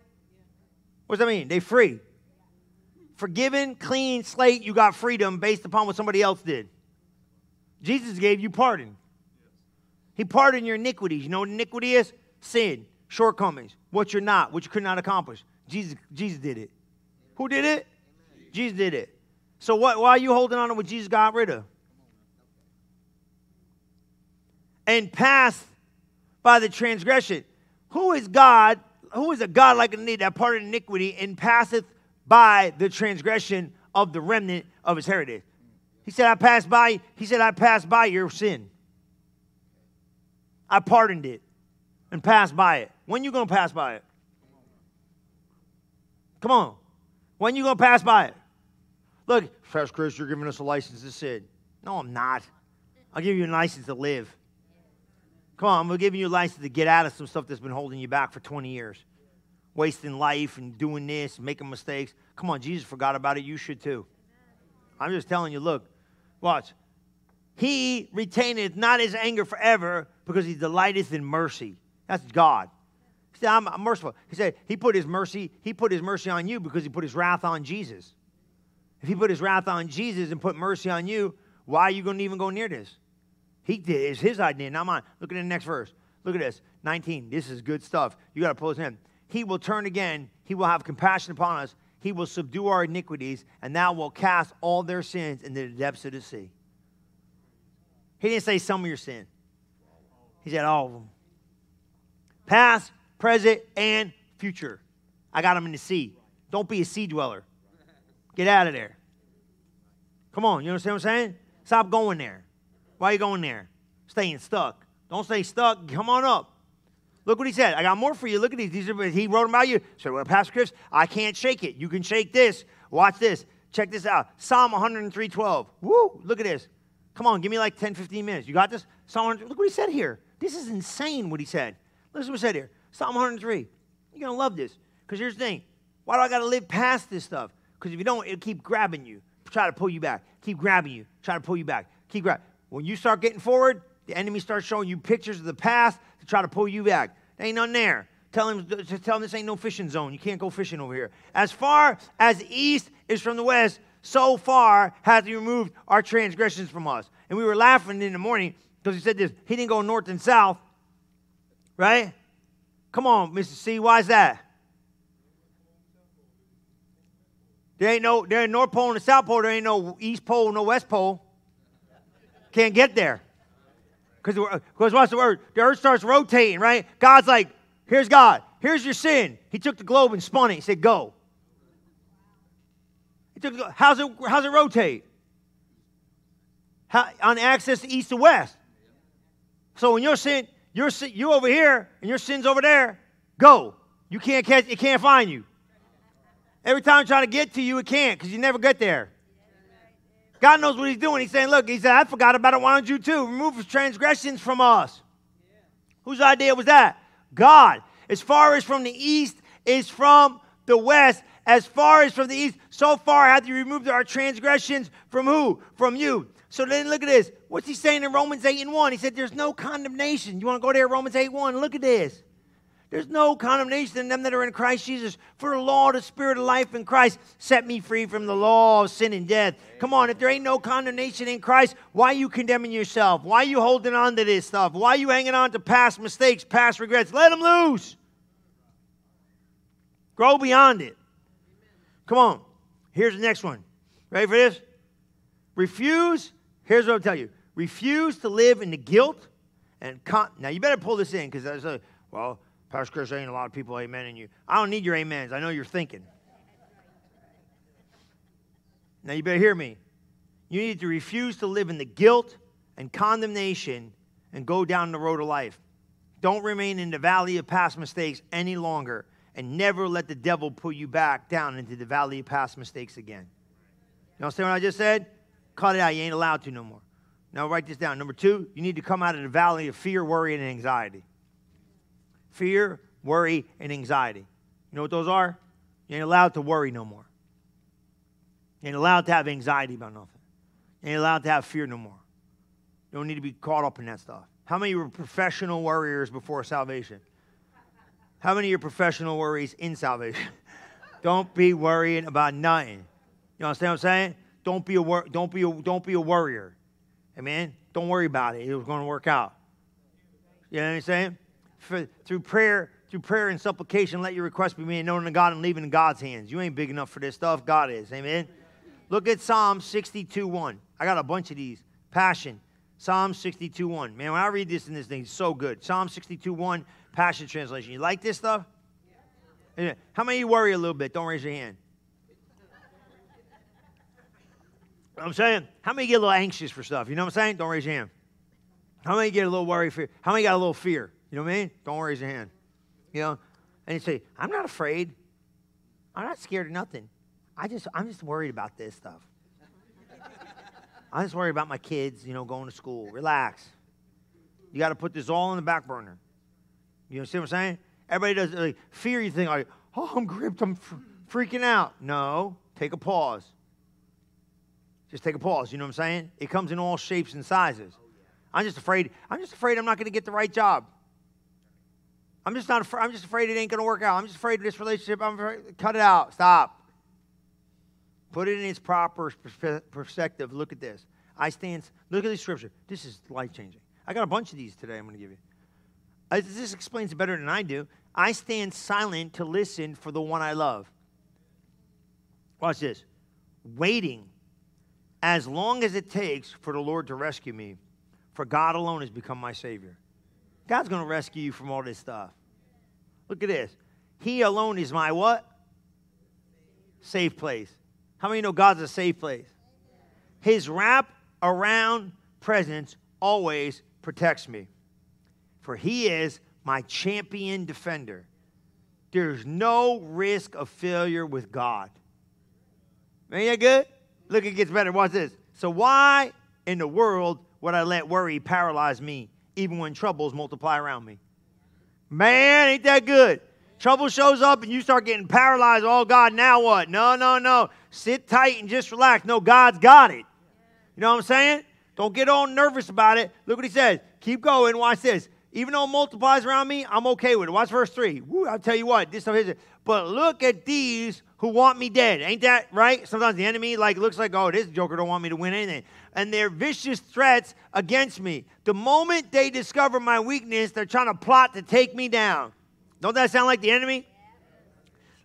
What does that mean? They free. Forgiven, clean slate, you got freedom based upon what somebody else did. Jesus gave you pardon. He pardoned your iniquities. You know what iniquity is? Sin, shortcomings, what you're not, what you could not accomplish. Jesus, Jesus did it. Who did it? Jesus did it. So what, why are you holding on to what Jesus got rid of? And pass by the transgression. Who is God? Who is a God like unto thee that pardoned iniquity and passeth by the transgression of the remnant of his heritage? He said, I passed by, he said, I passed by your sin. I pardoned it and passed by it. When you gonna pass by it? Come on. When you gonna pass by it? Look, Pastor Chris, you're giving us a license to sin. No, I'm not. I'll give you a license to live. Come on, we're giving you a license to get out of some stuff that's been holding you back for 20 years. Wasting life and doing this, making mistakes. Come on, Jesus forgot about it. You should too. I'm just telling you, look, watch. He retaineth not his anger forever because he delighteth in mercy. That's God. He said, I'm merciful. He said, He put his mercy, he put his mercy on you because he put his wrath on Jesus. If he put his wrath on Jesus and put mercy on you, why are you going to even go near this? He did. It's his idea, not mine. Look at the next verse. Look at this. 19. This is good stuff. You got to pull this in. He will turn again. He will have compassion upon us. He will subdue our iniquities, and thou will cast all their sins into the depths of the sea. He didn't say some of your sin. He said all of them. Past, present, and future. I got them in the sea. Don't be a sea dweller. Get out of there. Come on, you understand what I'm saying? Stop going there. Why are you going there? Staying stuck. Don't stay stuck. Come on up. Look what he said. I got more for you. Look at these. These are he wrote about you. So, well, Pastor Chris, I can't shake it. You can shake this. Watch this. Check this out. Psalm 103:12. Woo! Look at this. Come on, give me like 10, 15 minutes. You got this? Psalm 100. Look what he said here. This is insane what he said. Listen what he said here. Psalm 103. You're gonna love this. Because here's the thing. Why do I gotta live past this stuff? Because if you don't, it'll keep grabbing you. Try to pull you back. Keep grabbing you. Try to pull you back. Keep grabbing. When you start getting forward, the enemy starts showing you pictures of the past to try to pull you back. There ain't nothing there. Tell him, tell him this ain't no fishing zone. You can't go fishing over here. As far as east is from the west, so far has he removed our transgressions from us. And we were laughing in the morning because he said this. He didn't go north and south, right? Come on, Mr. C. Why is that? There ain't no there ain't North Pole and the South Pole. There ain't no East Pole, no West Pole. Can't get there. Because what's the word? The earth starts rotating, right? God's like, here's God. Here's your sin. He took the globe and spun it. He said, go. He took the, how's it how's it rotate? How, on axis east to west. So when your sin, your sin, you're over here and your sin's over there, go. You can't catch, it can't find you. Every time I try to get to you, it can't because you never get there. God knows what He's doing. He's saying, Look, He said, I forgot about it. Why don't you too? Remove transgressions from us. Whose idea was that? God. As far as from the east is from the west, as far as from the east, so far hath He removed our transgressions from who? From you. So then look at this. What's He saying in Romans 8 and 1? He said, There's no condemnation. You want to go there, Romans 8 1? Look at this. There's no condemnation in them that are in Christ Jesus. For the law of the Spirit of life in Christ set me free from the law of sin and death. Come on, if there ain't no condemnation in Christ, why are you condemning yourself? Why are you holding on to this stuff? Why are you hanging on to past mistakes, past regrets? Let them loose. Grow beyond it. Come on. Here's the next one. Ready for this? Refuse. Here's what I'll tell you. Refuse to live in the guilt and con- now you better pull this in because there's a well Pastor Chris, ain't a lot of people Amen. amening you. I don't need your amens. I know you're thinking. Now you better hear me. You need to refuse to live in the guilt and condemnation and go down the road of life. Don't remain in the valley of past mistakes any longer and never let the devil pull you back down into the valley of past mistakes again. You understand what I just said? Cut it out. You ain't allowed to no more. Now write this down. Number two, you need to come out of the valley of fear, worry, and anxiety fear, worry, and anxiety. You know what those are? You ain't allowed to worry no more. You ain't allowed to have anxiety about nothing. You ain't allowed to have fear no more. You don't need to be caught up in that stuff. How many were professional worriers before salvation? How many are professional worries in salvation? don't be worrying about nothing. You understand what I'm saying? Don't be a wor- don't be a, don't be a worrier. Amen. Don't worry about it. It was going to work out. You know what I'm saying? For, through prayer, through prayer and supplication, let your request be made known to God and leave it in God's hands. You ain't big enough for this stuff. God is. Amen. Look at Psalm 62 1. I got a bunch of these. Passion. Psalm 62 1. Man, when I read this in this thing, it's so good. Psalm 62 1, Passion Translation. You like this stuff? Yeah. How many you worry a little bit? Don't raise your hand. I'm saying, how many get a little anxious for stuff? You know what I'm saying? Don't raise your hand. How many get a little worry? Fear? How many got a little fear? You know what I mean? Don't raise your hand. You know, and you say, I'm not afraid. I'm not scared of nothing. I just, I'm just worried about this stuff. I'm just worried about my kids, you know, going to school. Relax. You got to put this all in the back burner. You see what I'm saying? Everybody does like, fear. You think like, oh, I'm gripped. I'm fr- freaking out. No, take a pause. Just take a pause. You know what I'm saying? It comes in all shapes and sizes. I'm just afraid. I'm just afraid I'm not going to get the right job. I'm just not. I'm just afraid it ain't going to work out. I'm just afraid of this relationship. I'm afraid, cut it out. Stop. Put it in its proper perspective. Look at this. I stand. Look at this scripture. This is life changing. I got a bunch of these today. I'm going to give you. This explains it better than I do. I stand silent to listen for the one I love. Watch this. Waiting as long as it takes for the Lord to rescue me, for God alone has become my Savior. God's going to rescue you from all this stuff. Look at this. He alone is my what? Safe place. How many know God's a safe place? His wrap around presence always protects me. For he is my champion defender. There's no risk of failure with God. Ain't that good? Look, it gets better. Watch this. So, why in the world would I let worry paralyze me? Even when troubles multiply around me. Man, ain't that good? Trouble shows up and you start getting paralyzed. Oh, God, now what? No, no, no. Sit tight and just relax. No, God's got it. You know what I'm saying? Don't get all nervous about it. Look what he says. Keep going. Watch this. Even though it multiplies around me, I'm okay with it. Watch verse 3. Woo, I'll tell you what, this stuff is it. But look at these who want me dead. Ain't that right? Sometimes the enemy like looks like, oh, this joker don't want me to win anything. And their vicious threats against me. The moment they discover my weakness, they're trying to plot to take me down. Don't that sound like the enemy?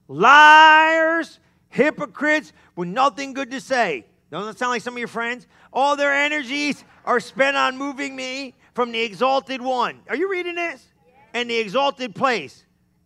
Liars, hypocrites with nothing good to say. Doesn't that sound like some of your friends? All their energies are spent on moving me from the exalted one. Are you reading this? And the exalted place,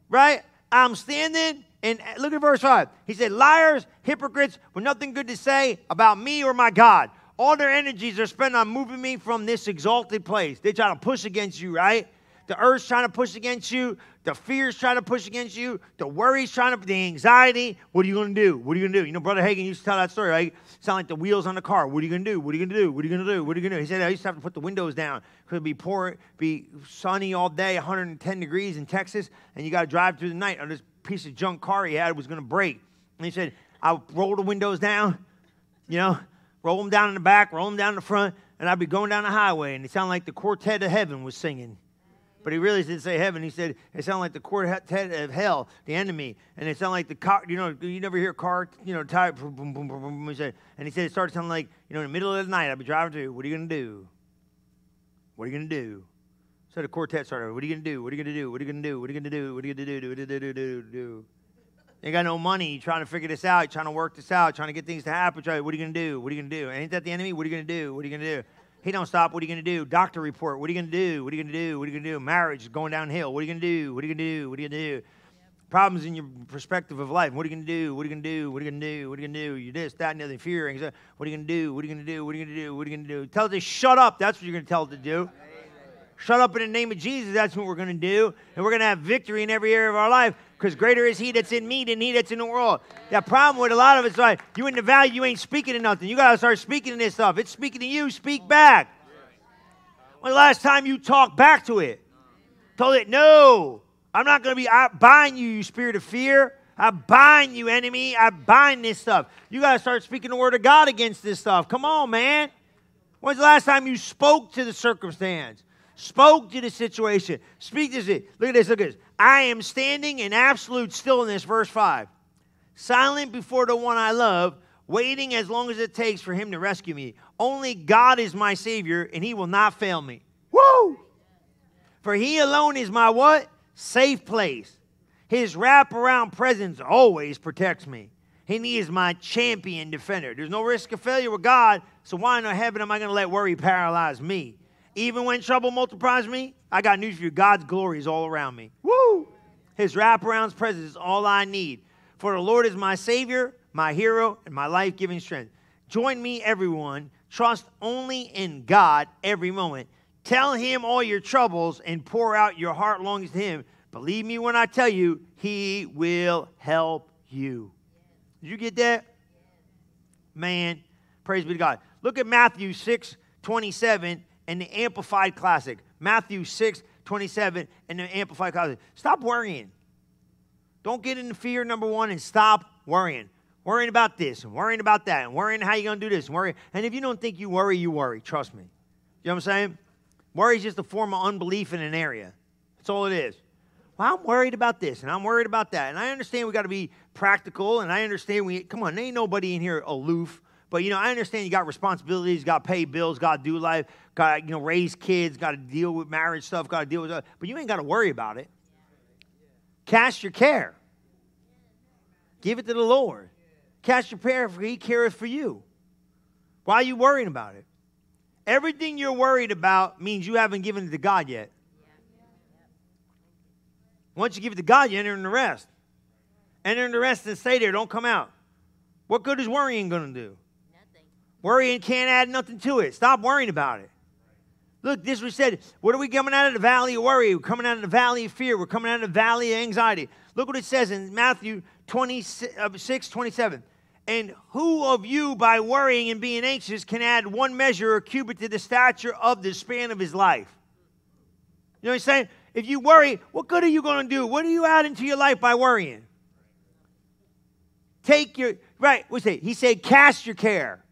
right? I'm standing, and look at verse 5. He said, Liars, hypocrites with nothing good to say about me or my God. All their energies are spent on moving me from this exalted place. They try to push against you, right? The earth's trying to push against you. The fear's trying to push against you. The worry's trying to, the anxiety. What are you going to do? What are you going to do? You know, Brother Hagin used to tell that story, right? Sound like the wheels on the car. What are you going to do? What are you going to do? What are you going to do? What are you going to do? He said, I used to have to put the windows down because it'd be poor, be sunny all day, 110 degrees in Texas, and you got to drive through the night. Or this piece of junk car he had was going to break. And he said, I'll roll the windows down, you know, roll them down in the back, roll them down in the front, and I'd be going down the highway, and it sounded like the quartet of heaven was singing. But he really didn't say heaven. He said it sounded like the quartet of hell, the enemy, and it sounded like the car. You know, you never hear car, you know, tire. Boom, boom, boom, boom, He said, and he said it started sounding like, you know, in the middle of the night, I'd be driving through. What are you gonna do? What are you gonna do? So the quartet started. What are you gonna do? What are you gonna do? What are you gonna do? What are you gonna do? What are you gonna do? You gonna do? Do do do. You got no money. You're trying to figure this out. You're trying to work this out. Trying to get things to happen. What are you to do? What are you to do? Ain't that the enemy? What are you to do? What are you to do? He don't stop. What are you going to do? Doctor report. What are you going to do? What are you going to do? What are you going to do? Marriage is going downhill. What are you going to do? What are you going to do? What are you going to do? Problems in your perspective of life. What are you going to do? What are you going to do? What are you going to do? What are you going to do? You this, that, and the other. Fear. Anxiety. What are you going to do? What are you going to do? What are you going to do? What are you going to do? Tell it to shut up. That's what you're going to tell it to do. Shut up in the name of Jesus. That's what we're going to do. And we're going to have victory in every area of our life because greater is he that's in me than he that's in the world. That problem with a lot of us, like, you in the valley, you ain't speaking to nothing. You got to start speaking to this stuff. It's speaking to you, speak back. When the last time you talked back to it? Told it, no, I'm not going to be, I bind you, you spirit of fear. I bind you, enemy. I bind this stuff. You got to start speaking the word of God against this stuff. Come on, man. When's the last time you spoke to the circumstance? Spoke to the situation. Speak to it. Look at this. Look at this. I am standing in absolute stillness, verse 5. Silent before the one I love, waiting as long as it takes for him to rescue me. Only God is my Savior, and he will not fail me. Woo! For he alone is my what? Safe place. His wraparound presence always protects me. And he is my champion defender. There's no risk of failure with God, so why in the heaven am I going to let worry paralyze me? Even when trouble multiplies me, I got news for you. God's glory is all around me. Woo! His wraparound presence is all I need. For the Lord is my Savior, my hero, and my life giving strength. Join me, everyone. Trust only in God every moment. Tell Him all your troubles and pour out your heart longings to Him. Believe me when I tell you, He will help you. Did you get that? Man, praise be to God. Look at Matthew 6 27 and the Amplified Classic. Matthew 6, 27 and the Amplified Classic. Stop worrying. Don't get into fear, number one, and stop worrying. Worrying about this and worrying about that and worrying how you're going to do this and worry. And if you don't think you worry, you worry. Trust me. You know what I'm saying? Worry is just a form of unbelief in an area. That's all it is. Well, I'm worried about this and I'm worried about that. And I understand we got to be practical and I understand we, come on, ain't nobody in here aloof but you know, I understand you got responsibilities, got to pay bills, got to do life, got to you know raise kids, got to deal with marriage stuff, got to deal with that. But you ain't got to worry about it. Cast your care. Give it to the Lord. Cast your care, for He careth for you. Why are you worrying about it? Everything you're worried about means you haven't given it to God yet. Once you give it to God, you enter in the rest. Enter in the rest and stay there. Don't come out. What good is worrying going to do? Worrying can't add nothing to it. Stop worrying about it. Look, this we said. What are we coming out of the valley of worry? We're coming out of the valley of fear. We're coming out of the valley of anxiety. Look what it says in Matthew 26, uh, 27. And who of you, by worrying and being anxious, can add one measure or cubit to the stature of the span of his life? You know what I'm saying? If you worry, what good are you going to do? What are you adding to your life by worrying? Take your, right, what's it? He said, cast your care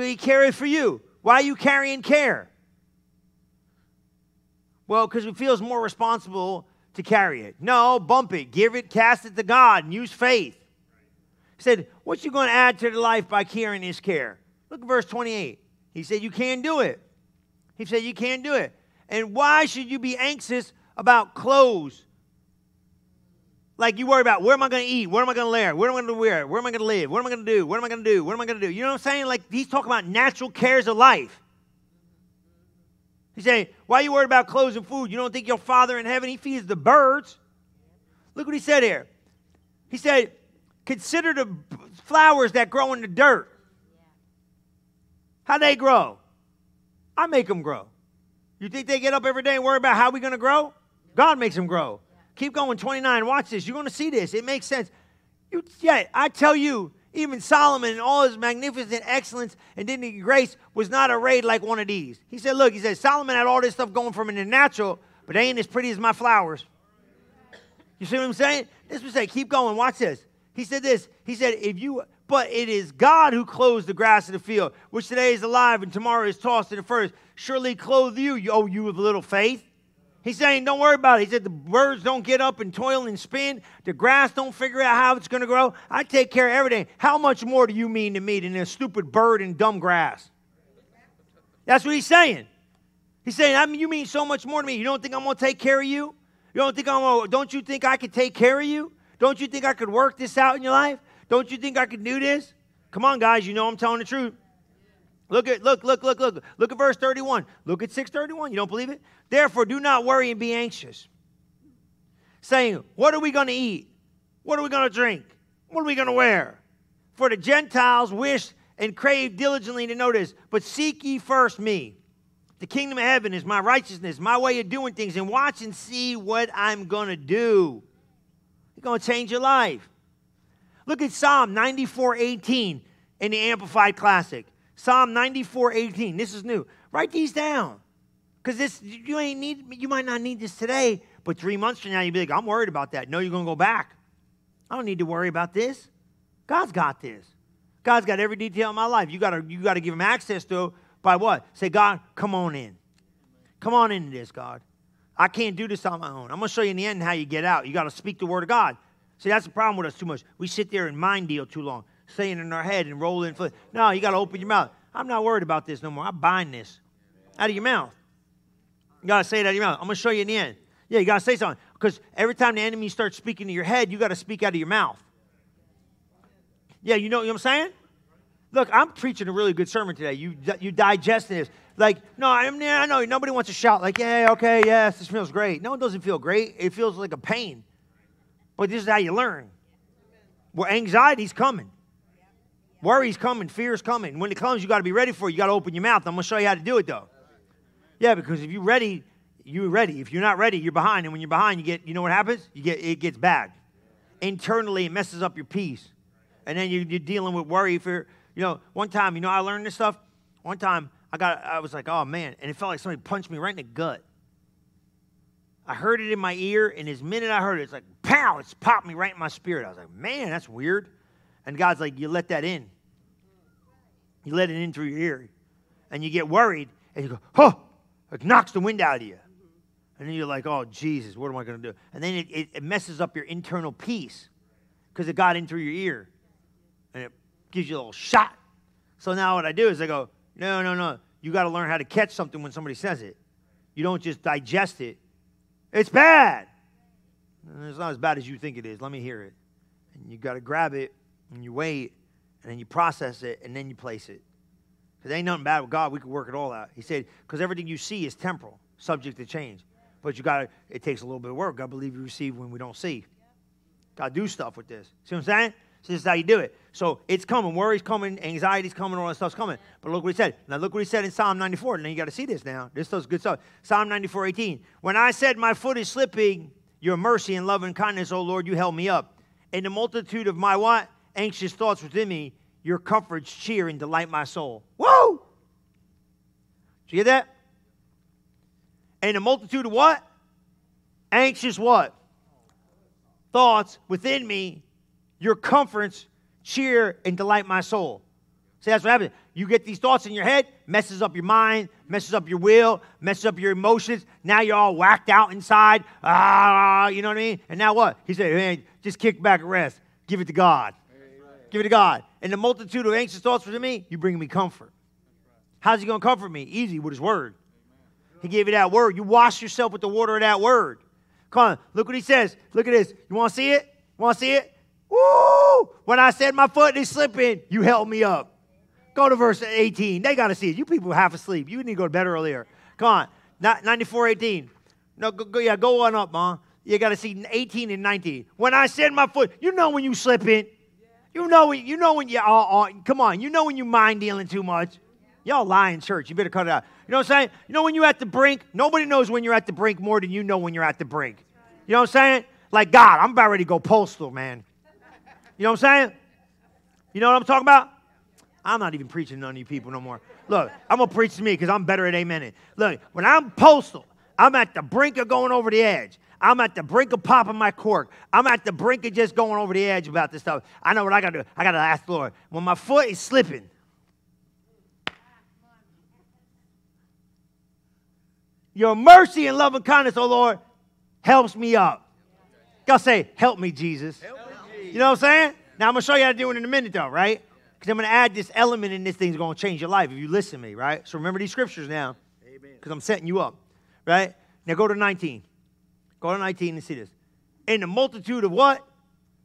he careth for you. Why are you carrying care? Well, because it feels more responsible to carry it. No, bump it, give it, cast it to God, and use faith. He said, What you going to add to the life by carrying his care? Look at verse 28. He said, You can't do it. He said, You can't do it. And why should you be anxious about clothes? Like you worry about where am I going to eat? Where am I going to wear? Where am I going to wear? Where am I going to live? What am I going to do? What am I going to do? What am I going to do? You know what I'm saying? Like he's talking about natural cares of life. He's saying, why are you worried about clothes and food? You don't think your Father in heaven, he feeds the birds? Look what he said here. He said, consider the flowers that grow in the dirt. How they grow? I make them grow. You think they get up every day and worry about how we're going to grow? God makes them grow. Keep going, 29. Watch this. You're going to see this. It makes sense. You, yeah, I tell you, even Solomon in all his magnificent excellence and dignity and grace was not arrayed like one of these. He said, Look, he said, Solomon had all this stuff going from in the natural, but they ain't as pretty as my flowers. You see what I'm saying? This was say, keep going, watch this. He said this. He said, if you but it is God who clothes the grass of the field, which today is alive and tomorrow is tossed in the furnace. Surely clothe you, oh, you with little faith. He's saying, don't worry about it. He said, the birds don't get up and toil and spin. The grass don't figure out how it's going to grow. I take care of everything. How much more do you mean to me than a stupid bird and dumb grass? That's what he's saying. He's saying, I mean, you mean so much more to me. You don't think I'm going to take care of you? You don't think I'm going to, don't you think I could take care of you? Don't you think I could work this out in your life? Don't you think I could do this? Come on, guys, you know I'm telling the truth. Look at look, look, look, look. Look at verse 31. Look at 631. You don't believe it? Therefore, do not worry and be anxious. Saying, What are we going to eat? What are we going to drink? What are we going to wear? For the Gentiles wish and crave diligently to know this, but seek ye first me. The kingdom of heaven is my righteousness, my way of doing things, and watch and see what I'm going to do. It's going to change your life. Look at Psalm 94 18 in the Amplified Classic. Psalm 94 18. This is new. Write these down. Because this you ain't need you might not need this today, but three months from now you'll be like, I'm worried about that. No, you're gonna go back. I don't need to worry about this. God's got this. God's got every detail in my life. You gotta you gotta give him access to by what? Say, God, come on in. Come on into this, God. I can't do this on my own. I'm gonna show you in the end how you get out. You gotta speak the word of God. See, that's the problem with us too much. We sit there and mind deal too long saying in our head and rolling. in. No, you got to open your mouth. I'm not worried about this no more. I bind this out of your mouth. You got to say it out of your mouth. I'm going to show you in the end. Yeah, you got to say something. Because every time the enemy starts speaking to your head, you got to speak out of your mouth. Yeah, you know, what I'm saying? Look, I'm preaching a really good sermon today. You, you digest this. Like, no, I, mean, I know nobody wants to shout, like, yeah, okay, yes, this feels great. No, it doesn't feel great. It feels like a pain. But this is how you learn. Where anxiety's coming. Worry's coming, fear's coming. When it comes, you got to be ready for it. You got to open your mouth. I'm going to show you how to do it, though. Yeah, because if you're ready, you're ready. If you're not ready, you're behind. And when you're behind, you get, you know what happens? You get, it gets bad. Internally, it messes up your peace. And then you, you're dealing with worry, fear. You know, one time, you know, I learned this stuff. One time, I got, I was like, oh man, and it felt like somebody punched me right in the gut. I heard it in my ear, and as minute I heard it, it's like, pow, it's popped me right in my spirit. I was like, man, that's weird. And God's like, you let that in. You let it in through your ear. And you get worried and you go, huh, it knocks the wind out of you. And then you're like, oh, Jesus, what am I going to do? And then it, it, it, messes up your internal peace because it got in through your ear. And it gives you a little shot. So now what I do is I go, no, no, no. You got to learn how to catch something when somebody says it. You don't just digest it. It's bad. It's not as bad as you think it is. Let me hear it. And you got to grab it and you wait and then you process it, and then you place it. Because ain't nothing bad with God. We can work it all out. He said, because everything you see is temporal, subject to change. But you got to, it takes a little bit of work. God believe you receive when we don't see. Got to do stuff with this. See what I'm saying? So this is how you do it. So it's coming. Worry's coming. Anxiety's coming. All that stuff's coming. But look what he said. Now look what he said in Psalm 94. Now you got to see this now. This stuff's good stuff. Psalm 94, 18. When I said my foot is slipping, your mercy and love and kindness, O Lord, you held me up. In the multitude of my what? Anxious thoughts within me, your comforts cheer and delight my soul. Whoa! Did you hear that? And a multitude of what? Anxious what? Thoughts within me, your comforts cheer and delight my soul. See, that's what happens. You get these thoughts in your head, messes up your mind, messes up your will, messes up your emotions. Now you're all whacked out inside. Ah, you know what I mean? And now what? He said, hey, just kick back and rest. Give it to God. Give it to God. And the multitude of anxious thoughts within me, you bring me comfort. How's he going to comfort me? Easy with his word. He gave you that word. You wash yourself with the water of that word. Come on, look what he says. Look at this. You want to see it? Want to see it? Woo! When I said my foot is slipping, you held me up. Go to verse 18. They got to see it. You people half asleep. You need to go to bed earlier. Come on. 94 18. No, go, go, yeah, go on up, Mom. You got to see 18 and 19. When I said my foot, you know when you slip. You know you know when you uh, uh, come on. You know when you mind dealing too much. Y'all lie in church. You better cut it out. You know what I'm saying? You know when you're at the brink? Nobody knows when you're at the brink more than you know when you're at the brink. You know what I'm saying? Like God, I'm about ready to go postal, man. You know what I'm saying? You know what I'm talking about? I'm not even preaching to none of you people no more. Look, I'm gonna preach to me because I'm better at amen. Look, when I'm postal, I'm at the brink of going over the edge. I'm at the brink of popping my cork. I'm at the brink of just going over the edge about this stuff. I know what I gotta do. I gotta ask the Lord. When my foot is slipping, your mercy and love and kindness, oh Lord, helps me up. God say, help me, Jesus. Help me. You know what I'm saying? Now I'm gonna show you how to do it in a minute though, right? Because I'm gonna add this element in this thing's gonna change your life if you listen to me, right? So remember these scriptures now. Because I'm setting you up. Right? Now go to 19. Go to 19 and see this. In the multitude of what?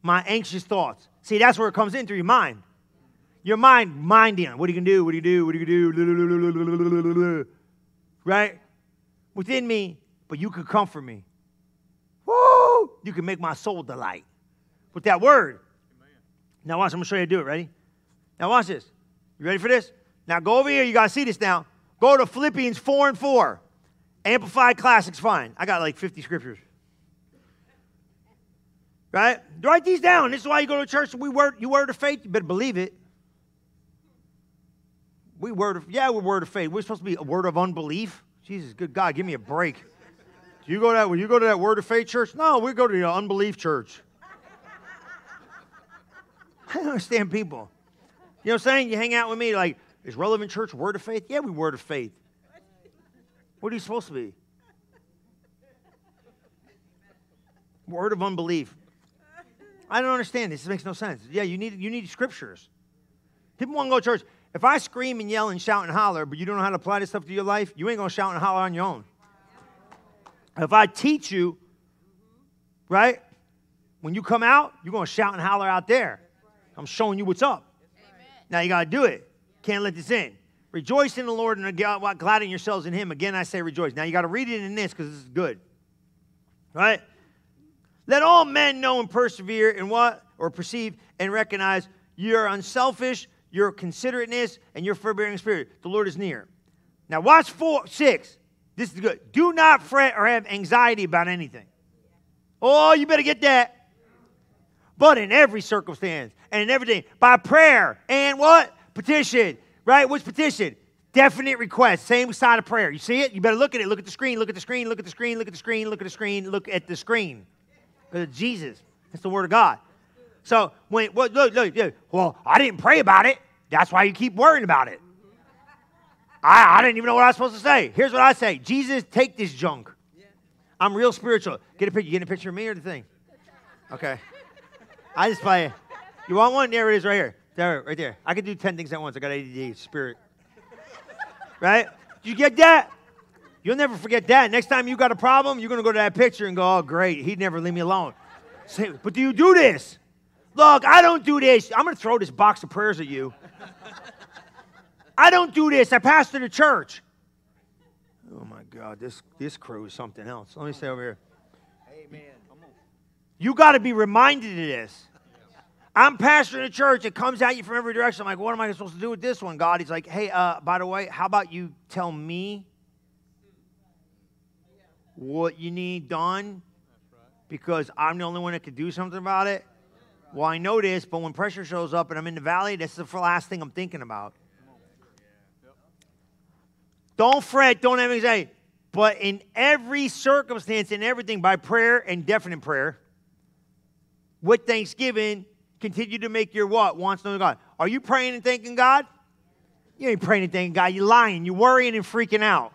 My anxious thoughts. See, that's where it comes in through your mind. Your mind, minding. What are you gonna do? What do you do? What do you do? Right? Within me, but you could comfort me. Woo! You can make my soul delight with that word. Now watch, I'm gonna show you how to do it. Ready? Now watch this. You ready for this? Now go over here. You gotta see this now. Go to Philippians 4 and 4. Amplified Classics, fine. I got like 50 scriptures. Right? Write these down. This is why you go to church. We word, you word of faith, you better believe it. We word of, yeah, we're word of faith. We're supposed to be a word of unbelief. Jesus, good God, give me a break. Do you go to that, you go to that word of faith church? No, we go to the unbelief church. I don't understand people. You know what I'm saying? You hang out with me like, is relevant church word of faith? Yeah, we word of faith. What are you supposed to be? Word of unbelief. I don't understand this. This makes no sense. Yeah, you need you need scriptures. People want to go to church. If I scream and yell and shout and holler, but you don't know how to apply this stuff to your life, you ain't gonna shout and holler on your own. If I teach you, right? When you come out, you're gonna shout and holler out there. I'm showing you what's up. Now you gotta do it. Can't let this in. Rejoice in the Lord and glad in yourselves in Him. Again, I say rejoice. Now you got to read it in this because this is good. Right? Let all men know and persevere in what? Or perceive and recognize your unselfish, your considerateness, and your forbearing spirit. The Lord is near. Now watch four, six. This is good. Do not fret or have anxiety about anything. Oh, you better get that. But in every circumstance and in everything, by prayer and what? Petition Right? Which petition? Definite request. Same side of prayer. You see it? You better look at it. Look at the screen. Look at the screen. Look at the screen. Look at the screen. Look at the screen. Look at the screen. Because Jesus. It's the word of God. So when well, look, look, look, well, I didn't pray about it. That's why you keep worrying about it. I, I didn't even know what I was supposed to say. Here's what I say: Jesus, take this junk. I'm real spiritual. Get a picture. You getting a picture of me or the thing? Okay. I just play. You want one? There it is, right here. There, right there. I can do 10 things at once. I got ADD, spirit. right? Did you get that? You'll never forget that. Next time you got a problem, you're going to go to that picture and go, oh, great. He'd never leave me alone. Say, but do you do this? Look, I don't do this. I'm going to throw this box of prayers at you. I don't do this. I pastor the church. Oh my God, this, this crew is something else. Let me stay over here. Amen. You got to be reminded of this. I'm pastoring a church. It comes at you from every direction. I'm like, what am I supposed to do with this one, God? He's like, hey, uh, by the way, how about you tell me what you need done? Because I'm the only one that can do something about it. Well, I know this, but when pressure shows up and I'm in the valley, this is the last thing I'm thinking about. Don't fret, don't have anxiety. But in every circumstance, in everything, by prayer and definite prayer, with thanksgiving, continue to make your what? Wants known God. Are you praying and thanking God? You ain't praying and thanking God. You're lying. You're worrying and freaking out.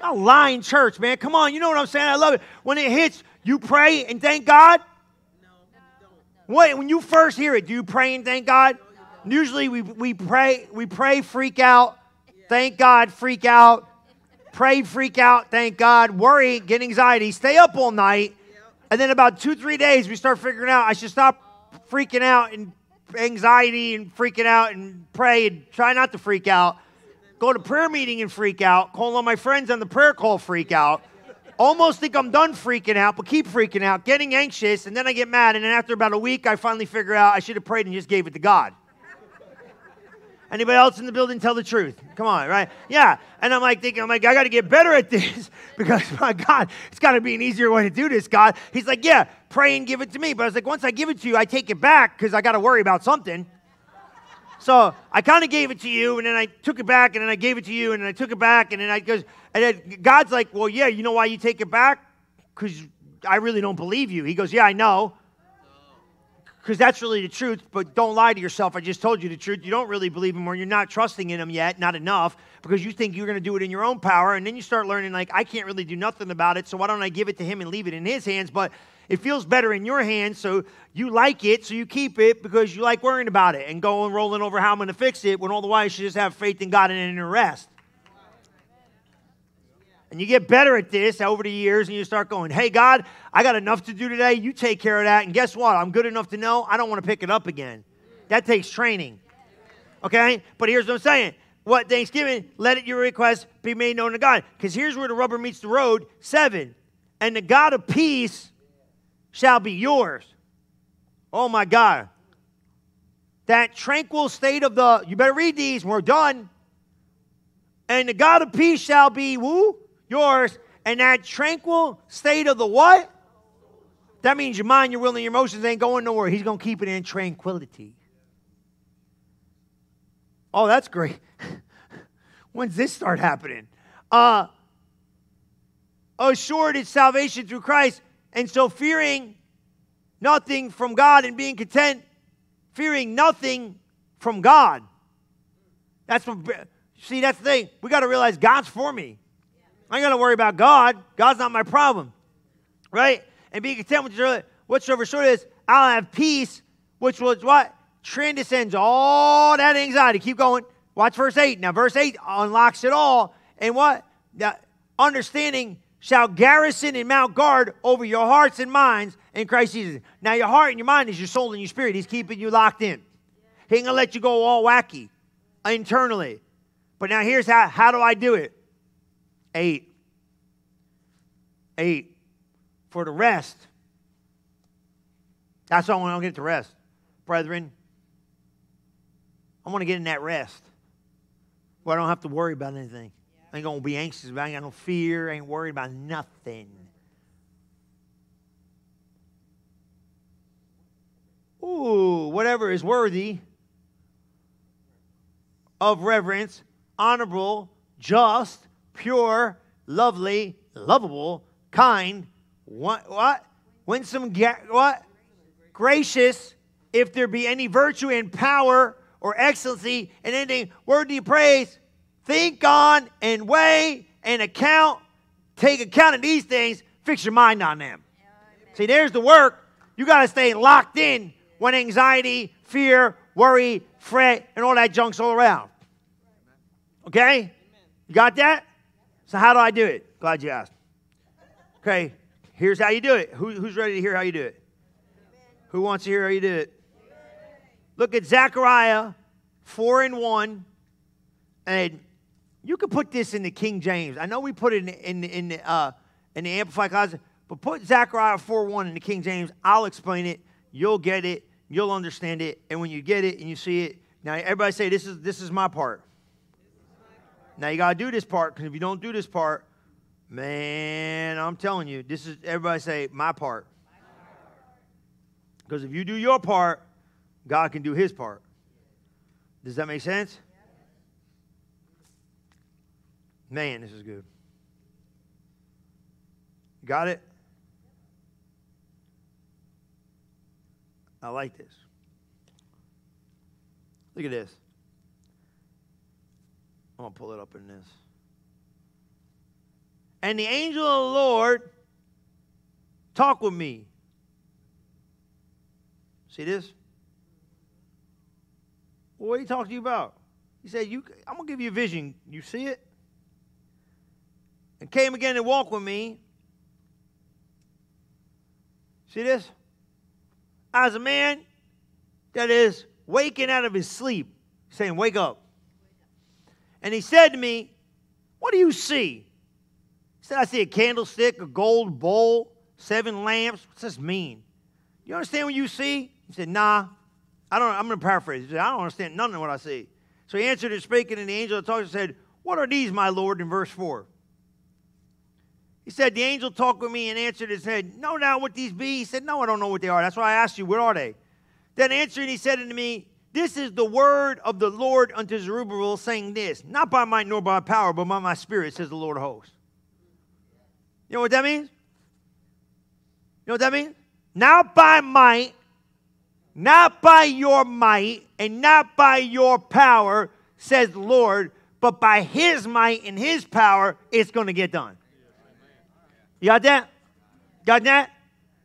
Not lying church, man. Come on. You know what I'm saying? I love it. When it hits, you pray and thank God? No. What, when you first hear it, do you pray and thank God? Usually we, we pray, we pray, freak out, thank God, freak out, pray, freak out, thank God, worry, get anxiety, stay up all night, And then about two, three days, we start figuring out I should stop freaking out and anxiety and freaking out and pray and try not to freak out. Go to prayer meeting and freak out. Call on my friends on the prayer call, freak out. Almost think I'm done freaking out, but keep freaking out, getting anxious, and then I get mad. And then after about a week, I finally figure out I should have prayed and just gave it to God. Anybody else in the building tell the truth? Come on, right? Yeah. And I'm like thinking, I'm like, I got to get better at this because my God, it's got to be an easier way to do this, God. He's like, yeah, pray and give it to me. But I was like, once I give it to you, I take it back because I got to worry about something. So I kind of gave it to you, and then I took it back, and then I gave it to you, and then I took it back, and then I goes, and then God's like, well, yeah, you know why you take it back? Because I really don't believe you. He goes, yeah, I know because that's really the truth. But don't lie to yourself. I just told you the truth. You don't really believe him, or you're not trusting in him yet, not enough, because you think you're going to do it in your own power. And then you start learning, like, I can't really do nothing about it, so why don't I give it to him and leave it in his hands? But it feels better in your hands, so you like it, so you keep it because you like worrying about it and going rolling over how I'm going to fix it when all the while you should just have faith in God and in rest. And you get better at this over the years, and you start going, Hey, God, I got enough to do today. You take care of that. And guess what? I'm good enough to know I don't want to pick it up again. That takes training. Okay? But here's what I'm saying. What Thanksgiving, let it your request be made known to God. Because here's where the rubber meets the road. Seven. And the God of peace shall be yours. Oh my God. That tranquil state of the, you better read these, we're done. And the God of peace shall be, woo, yours. And that tranquil state of the what? That means your mind, your will, and your emotions ain't going nowhere. He's going to keep it in tranquility. Oh, that's great. When's this start happening? Uh, assured its salvation through Christ. And so, fearing nothing from God and being content, fearing nothing from God. That's what, see, that's the thing. We got to realize God's for me. I ain't got to worry about God. God's not my problem. Right? And being content with whatsoever sort is, I'll have peace, which was what? Transcends all that anxiety. Keep going. Watch verse 8. Now, verse 8 unlocks it all. And what? Now, understanding shall garrison and mount guard over your hearts and minds in Christ Jesus. Now, your heart and your mind is your soul and your spirit. He's keeping you locked in. He ain't gonna let you go all wacky internally. But now here's how how do I do it? Eight. Eight. For the rest. That's all I want to get to rest. Brethren, I want to get in that rest where I don't have to worry about anything. Ain't gonna be anxious about. I ain't got no fear. Ain't worried about nothing. Ooh, whatever is worthy of reverence, honorable, just, pure, lovely, lovable, kind, what? what? Winsome, what? Gracious, if there be any virtue and power or excellency in anything worthy of praise, think on and weigh and account, take account of these things, fix your mind on them. See, there's the work. You got to stay locked in when anxiety, fear, worry, fret, and all that junk's all around. Okay? You got that? So, how do I do it? Glad you asked. Okay, here's how you do it. Who, who's ready to hear how you do it? Who wants to hear how you do it? Look at Zechariah 4 and 1. And you could put this in the King James. I know we put it in, in, in, the, uh, in the Amplified class, but put Zechariah 4 1 in the King James. I'll explain it. You'll get it. You'll understand it. And when you get it and you see it, now everybody say, This is, this is my part. Now you got to do this part because if you don't do this part, man, I'm telling you, this is, everybody say, my part. Because if you do your part, God can do his part. Does that make sense? Man, this is good. Got it? I like this. Look at this. I'm going to pull it up in this. And the angel of the Lord talked with me. See this? What did he talk to you about? He said, you, I'm going to give you a vision. You see it? And came again and walked with me. See this? As a man that is waking out of his sleep, saying, Wake up. And he said to me, What do you see? He said, I see a candlestick, a gold bowl, seven lamps. What's this mean? You understand what you see? He said, Nah. I don't I'm gonna paraphrase. He said, I don't understand none of what I see. So he answered and speaking, and the angel that talked and said, What are these, my Lord? in verse 4. He said, The angel talked with me and answered and said, Know now what these be? He said, No, I don't know what they are. That's why I asked you, what are they? Then answering, he said unto me, This is the word of the Lord unto Zerubbabel, saying this, Not by might nor by power, but by my spirit, says the Lord of hosts. You know what that means? You know what that means? Not by might, not by your might, and not by your power, says the Lord, but by his might and his power, it's going to get done. You got that? Got that?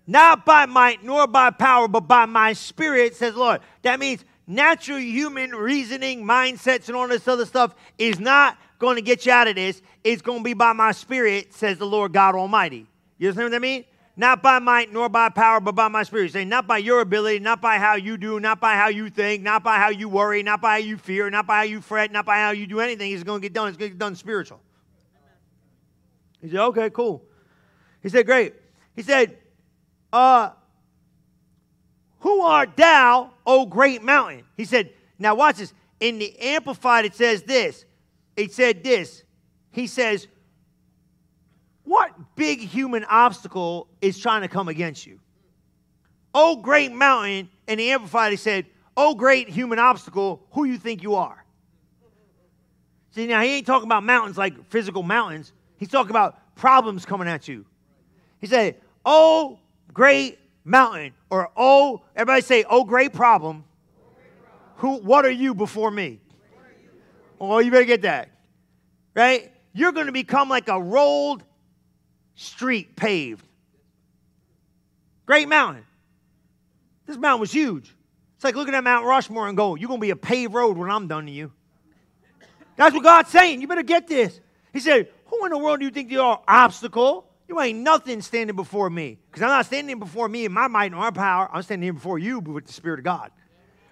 Not by might nor by power, but by my spirit, says Lord. That means natural human reasoning, mindsets, and all this other stuff is not going to get you out of this. It's going to be by my spirit, says the Lord God Almighty. You understand what I mean? Not by might nor by power, but by my spirit. Saying not by your ability, not by how you do, not by how you think, not by how you worry, not by how you fear, not by how you fret, not by how you do anything. It's going to get done. It's going to get done spiritual. He said, okay, cool. He said, Great. He said, uh, Who art thou, O great mountain? He said, Now watch this. In the Amplified, it says this. It said this. He says, What big human obstacle is trying to come against you? O great mountain, in the Amplified, he said, Oh, great human obstacle, who you think you are? See, now he ain't talking about mountains like physical mountains. He's talking about problems coming at you. He said, Oh, great mountain, or oh, everybody say, Oh, great problem. Who, what are you before me? Oh, you better get that. Right? You're going to become like a rolled street paved. Great mountain. This mountain was huge. It's like looking at Mount Rushmore and go, You're going to be a paved road when I'm done to you. That's what God's saying. You better get this. He said, Who in the world do you think you are? Obstacle. You ain't nothing standing before me. Because I'm not standing before me in my might and my power. I'm standing here before you with the Spirit of God.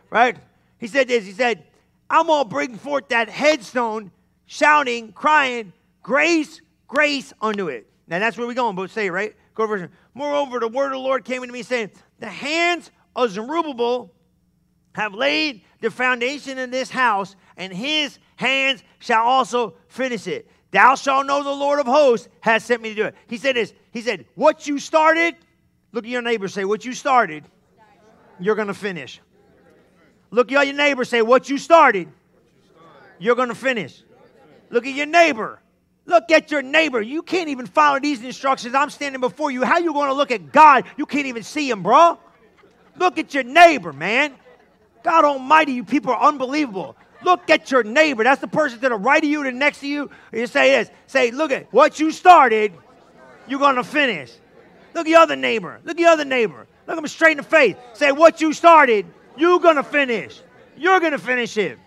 Right? He said this. He said, I'm going to bring forth that headstone, shouting, crying, grace, grace unto it. Now that's where we're going, but say right? Go to verse. Moreover, the word of the Lord came unto me saying, The hands of Zerubbabel have laid the foundation in this house, and his hands shall also finish it. Thou shalt know the Lord of hosts has sent me to do it. He said this. He said, What you started, look at your neighbor, say, What you started, you're going to finish. Look at your neighbor, say, What you started, you're going to finish. Look at your neighbor. Look at your neighbor. You can't even follow these instructions. I'm standing before you. How you going to look at God? You can't even see him, bro. Look at your neighbor, man. God Almighty, you people are unbelievable. Look at your neighbor. That's the person to the right of you, to next to you. You say this. Say, look at what you started, you're to finish. Look at your other neighbor. Look at your other neighbor. Look him straight in the face. Say, what you started, you're to finish. You're to finish it.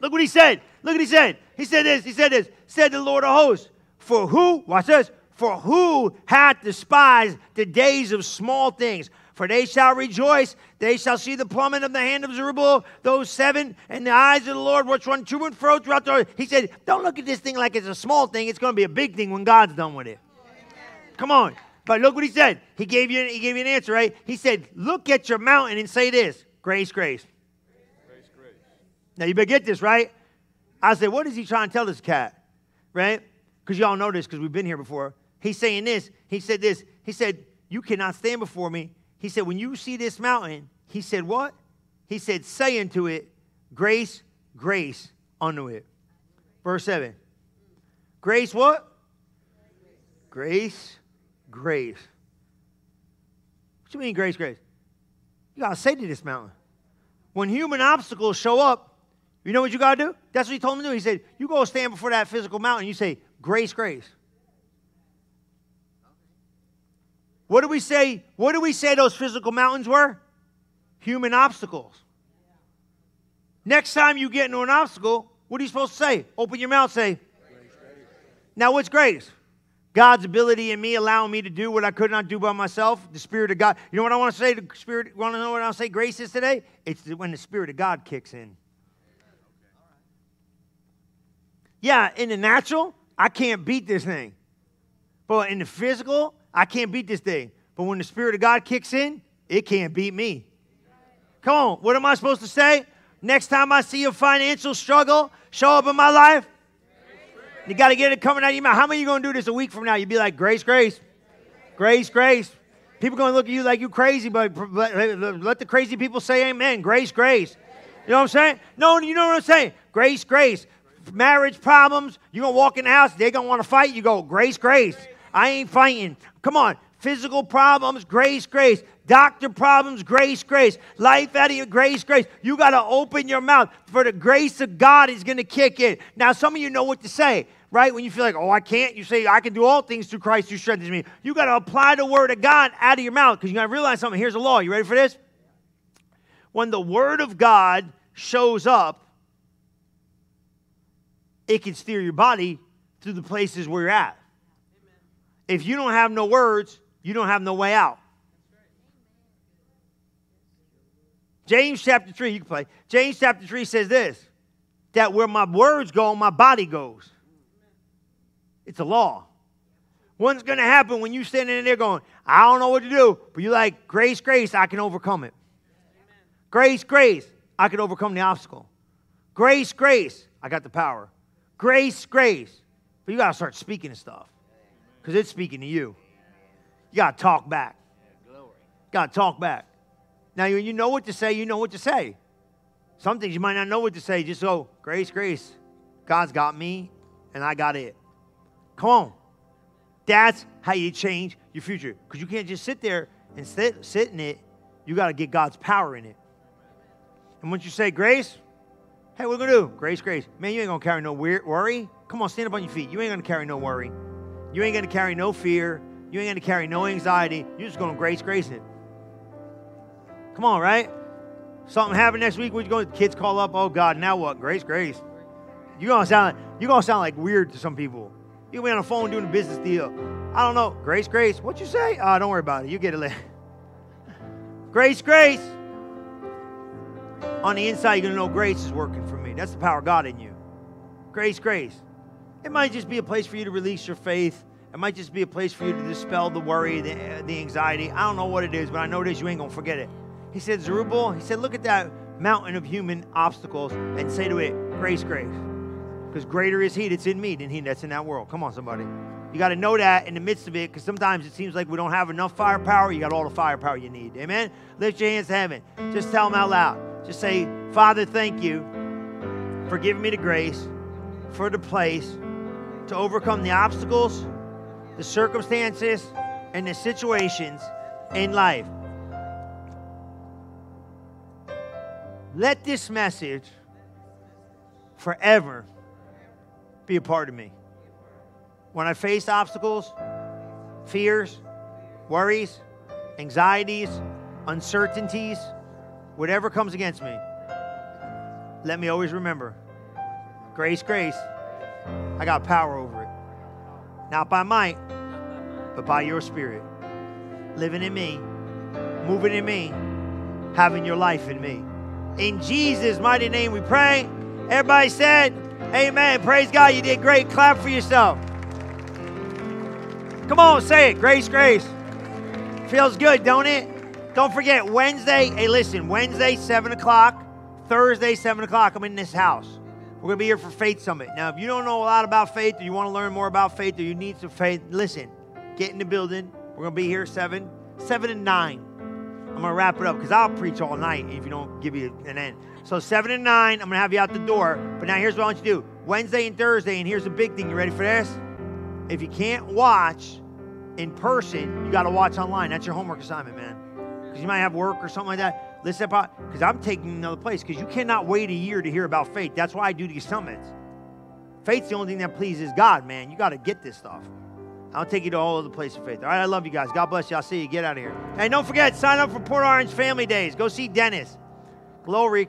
Look what he said. Look what he said. He said this. He said this. Said the Lord of hosts. For who, watch this, for who hath despised the days of small things? For they shall rejoice. They shall see the plummet of the hand of Zerubbabel, those seven, and the eyes of the Lord which run to and fro throughout the earth. He said, Don't look at this thing like it's a small thing. It's going to be a big thing when God's done with it. Come on. But look what he said. He gave you, he gave you an answer, right? He said, Look at your mountain and say this grace, grace. Grace, grace. Now you better get this, right? I said, What is he trying to tell this cat? Right? Because y'all know this because we've been here before. He's saying this. He said this. He said, You cannot stand before me he said, When you see this mountain, he said, What? He said, Say unto it, Grace, grace unto it. Verse 7. Grace what? Grace, grace. What you mean, grace, grace? You got to say to this mountain. When human obstacles show up, you know what you got to do? That's what he told me to do. He said, You go stand before that physical mountain. You say, Grace, grace. What do we say? What do we say those physical mountains were? Human obstacles. Next time you get into an obstacle, what are you supposed to say? Open your mouth, say. Now, what's grace? God's ability in me allowing me to do what I could not do by myself. The Spirit of God. You know what I want to say? The Spirit. Want to know what I'll say? Grace is today. It's when the Spirit of God kicks in. Yeah, in the natural, I can't beat this thing. But in the physical, I can't beat this thing. But when the Spirit of God kicks in, it can't beat me. Come on, what am I supposed to say? Next time I see a financial struggle show up in my life, you got to get it coming out of your mouth. How many of you going to do this a week from now? You'd be like, grace, grace, grace, grace. People going to look at you like you crazy, but let the crazy people say amen. Grace, grace. You know what I'm saying? No, you know what I'm saying? Grace, grace. Marriage problems, you're going to walk in the house, they're going to want to fight. You go, grace, grace. I ain't fighting. Come on. Physical problems, grace, grace. Doctor problems, grace, grace. Life out of your grace, grace. You got to open your mouth for the grace of God is going to kick in. Now, some of you know what to say, right? When you feel like, oh, I can't, you say, I can do all things through Christ who strengthens me. You got to apply the word of God out of your mouth because you got to realize something. Here's the law. You ready for this? When the word of God shows up, it can steer your body through the places where you're at. If you don't have no words, you don't have no way out. James chapter 3, you can play. James chapter 3 says this that where my words go, my body goes. It's a law. What's going to happen when you standing in there going, I don't know what to do, but you're like, grace, grace, I can overcome it. Grace, grace, I can overcome the obstacle. Grace, grace, I got the power. Grace, grace. But you got to start speaking and stuff because it's speaking to you. You got to talk back. Got to talk back. Now, you know what to say, you know what to say. Some things you might not know what to say. Just go, grace, grace. God's got me, and I got it. Come on. That's how you change your future. Because you can't just sit there and sit, sit in it. You got to get God's power in it. And once you say grace, hey, what we going to do? Grace, grace. Man, you ain't going to carry no worry. Come on, stand up on your feet. You ain't going to carry no worry. You ain't going to carry no fear. You ain't going to carry no anxiety. You're just going to grace, grace it. Come on, right? Something happened next week. What you going? Kids call up. Oh God, now what? Grace, grace. You gonna sound you gonna sound like weird to some people. You be on the phone doing a business deal. I don't know. Grace, grace. What you say? Oh, don't worry about it. You get it later. grace, grace. On the inside, you're gonna know grace is working for me. That's the power of God in you. Grace, grace. It might just be a place for you to release your faith. It might just be a place for you to dispel the worry, the, the anxiety. I don't know what it is, but I know this. You ain't gonna forget it. He said, Zerubbabel, he said, look at that mountain of human obstacles and say to it, grace, grace. Because greater is he that's in me than he that's in that world. Come on, somebody. You got to know that in the midst of it because sometimes it seems like we don't have enough firepower. You got all the firepower you need. Amen? Lift your hands to heaven. Just tell them out loud. Just say, Father, thank you for giving me the grace, for the place to overcome the obstacles, the circumstances, and the situations in life. Let this message forever be a part of me. When I face obstacles, fears, worries, anxieties, uncertainties, whatever comes against me, let me always remember grace, grace, I got power over it. Not by might, but by your spirit. Living in me, moving in me, having your life in me. In Jesus' mighty name we pray. Everybody said, Amen. Praise God. You did great. Clap for yourself. Come on, say it. Grace, grace. Feels good, don't it? Don't forget, Wednesday, hey, listen, Wednesday, 7 o'clock, Thursday, 7 o'clock, I'm in this house. We're going to be here for Faith Summit. Now, if you don't know a lot about faith or you want to learn more about faith or you need some faith, listen, get in the building. We're going to be here 7, 7 and 9. I'm going to wrap it up because I'll preach all night if you don't give you an end. So 7 and 9, I'm going to have you out the door. But now here's what I want you to do Wednesday and Thursday, and here's the big thing. You ready for this? If you can't watch in person, you got to watch online. That's your homework assignment, man. Because you might have work or something like that. Listen, up, because I'm taking another place. Because you cannot wait a year to hear about faith. That's why I do these summits. Faith's the only thing that pleases God, man. You got to get this stuff. I'll take you to all other places of faith. All right, I love you guys. God bless you. I'll see you. Get out of here. Hey, don't forget, sign up for Port Orange Family Days. Go see Dennis. Glory.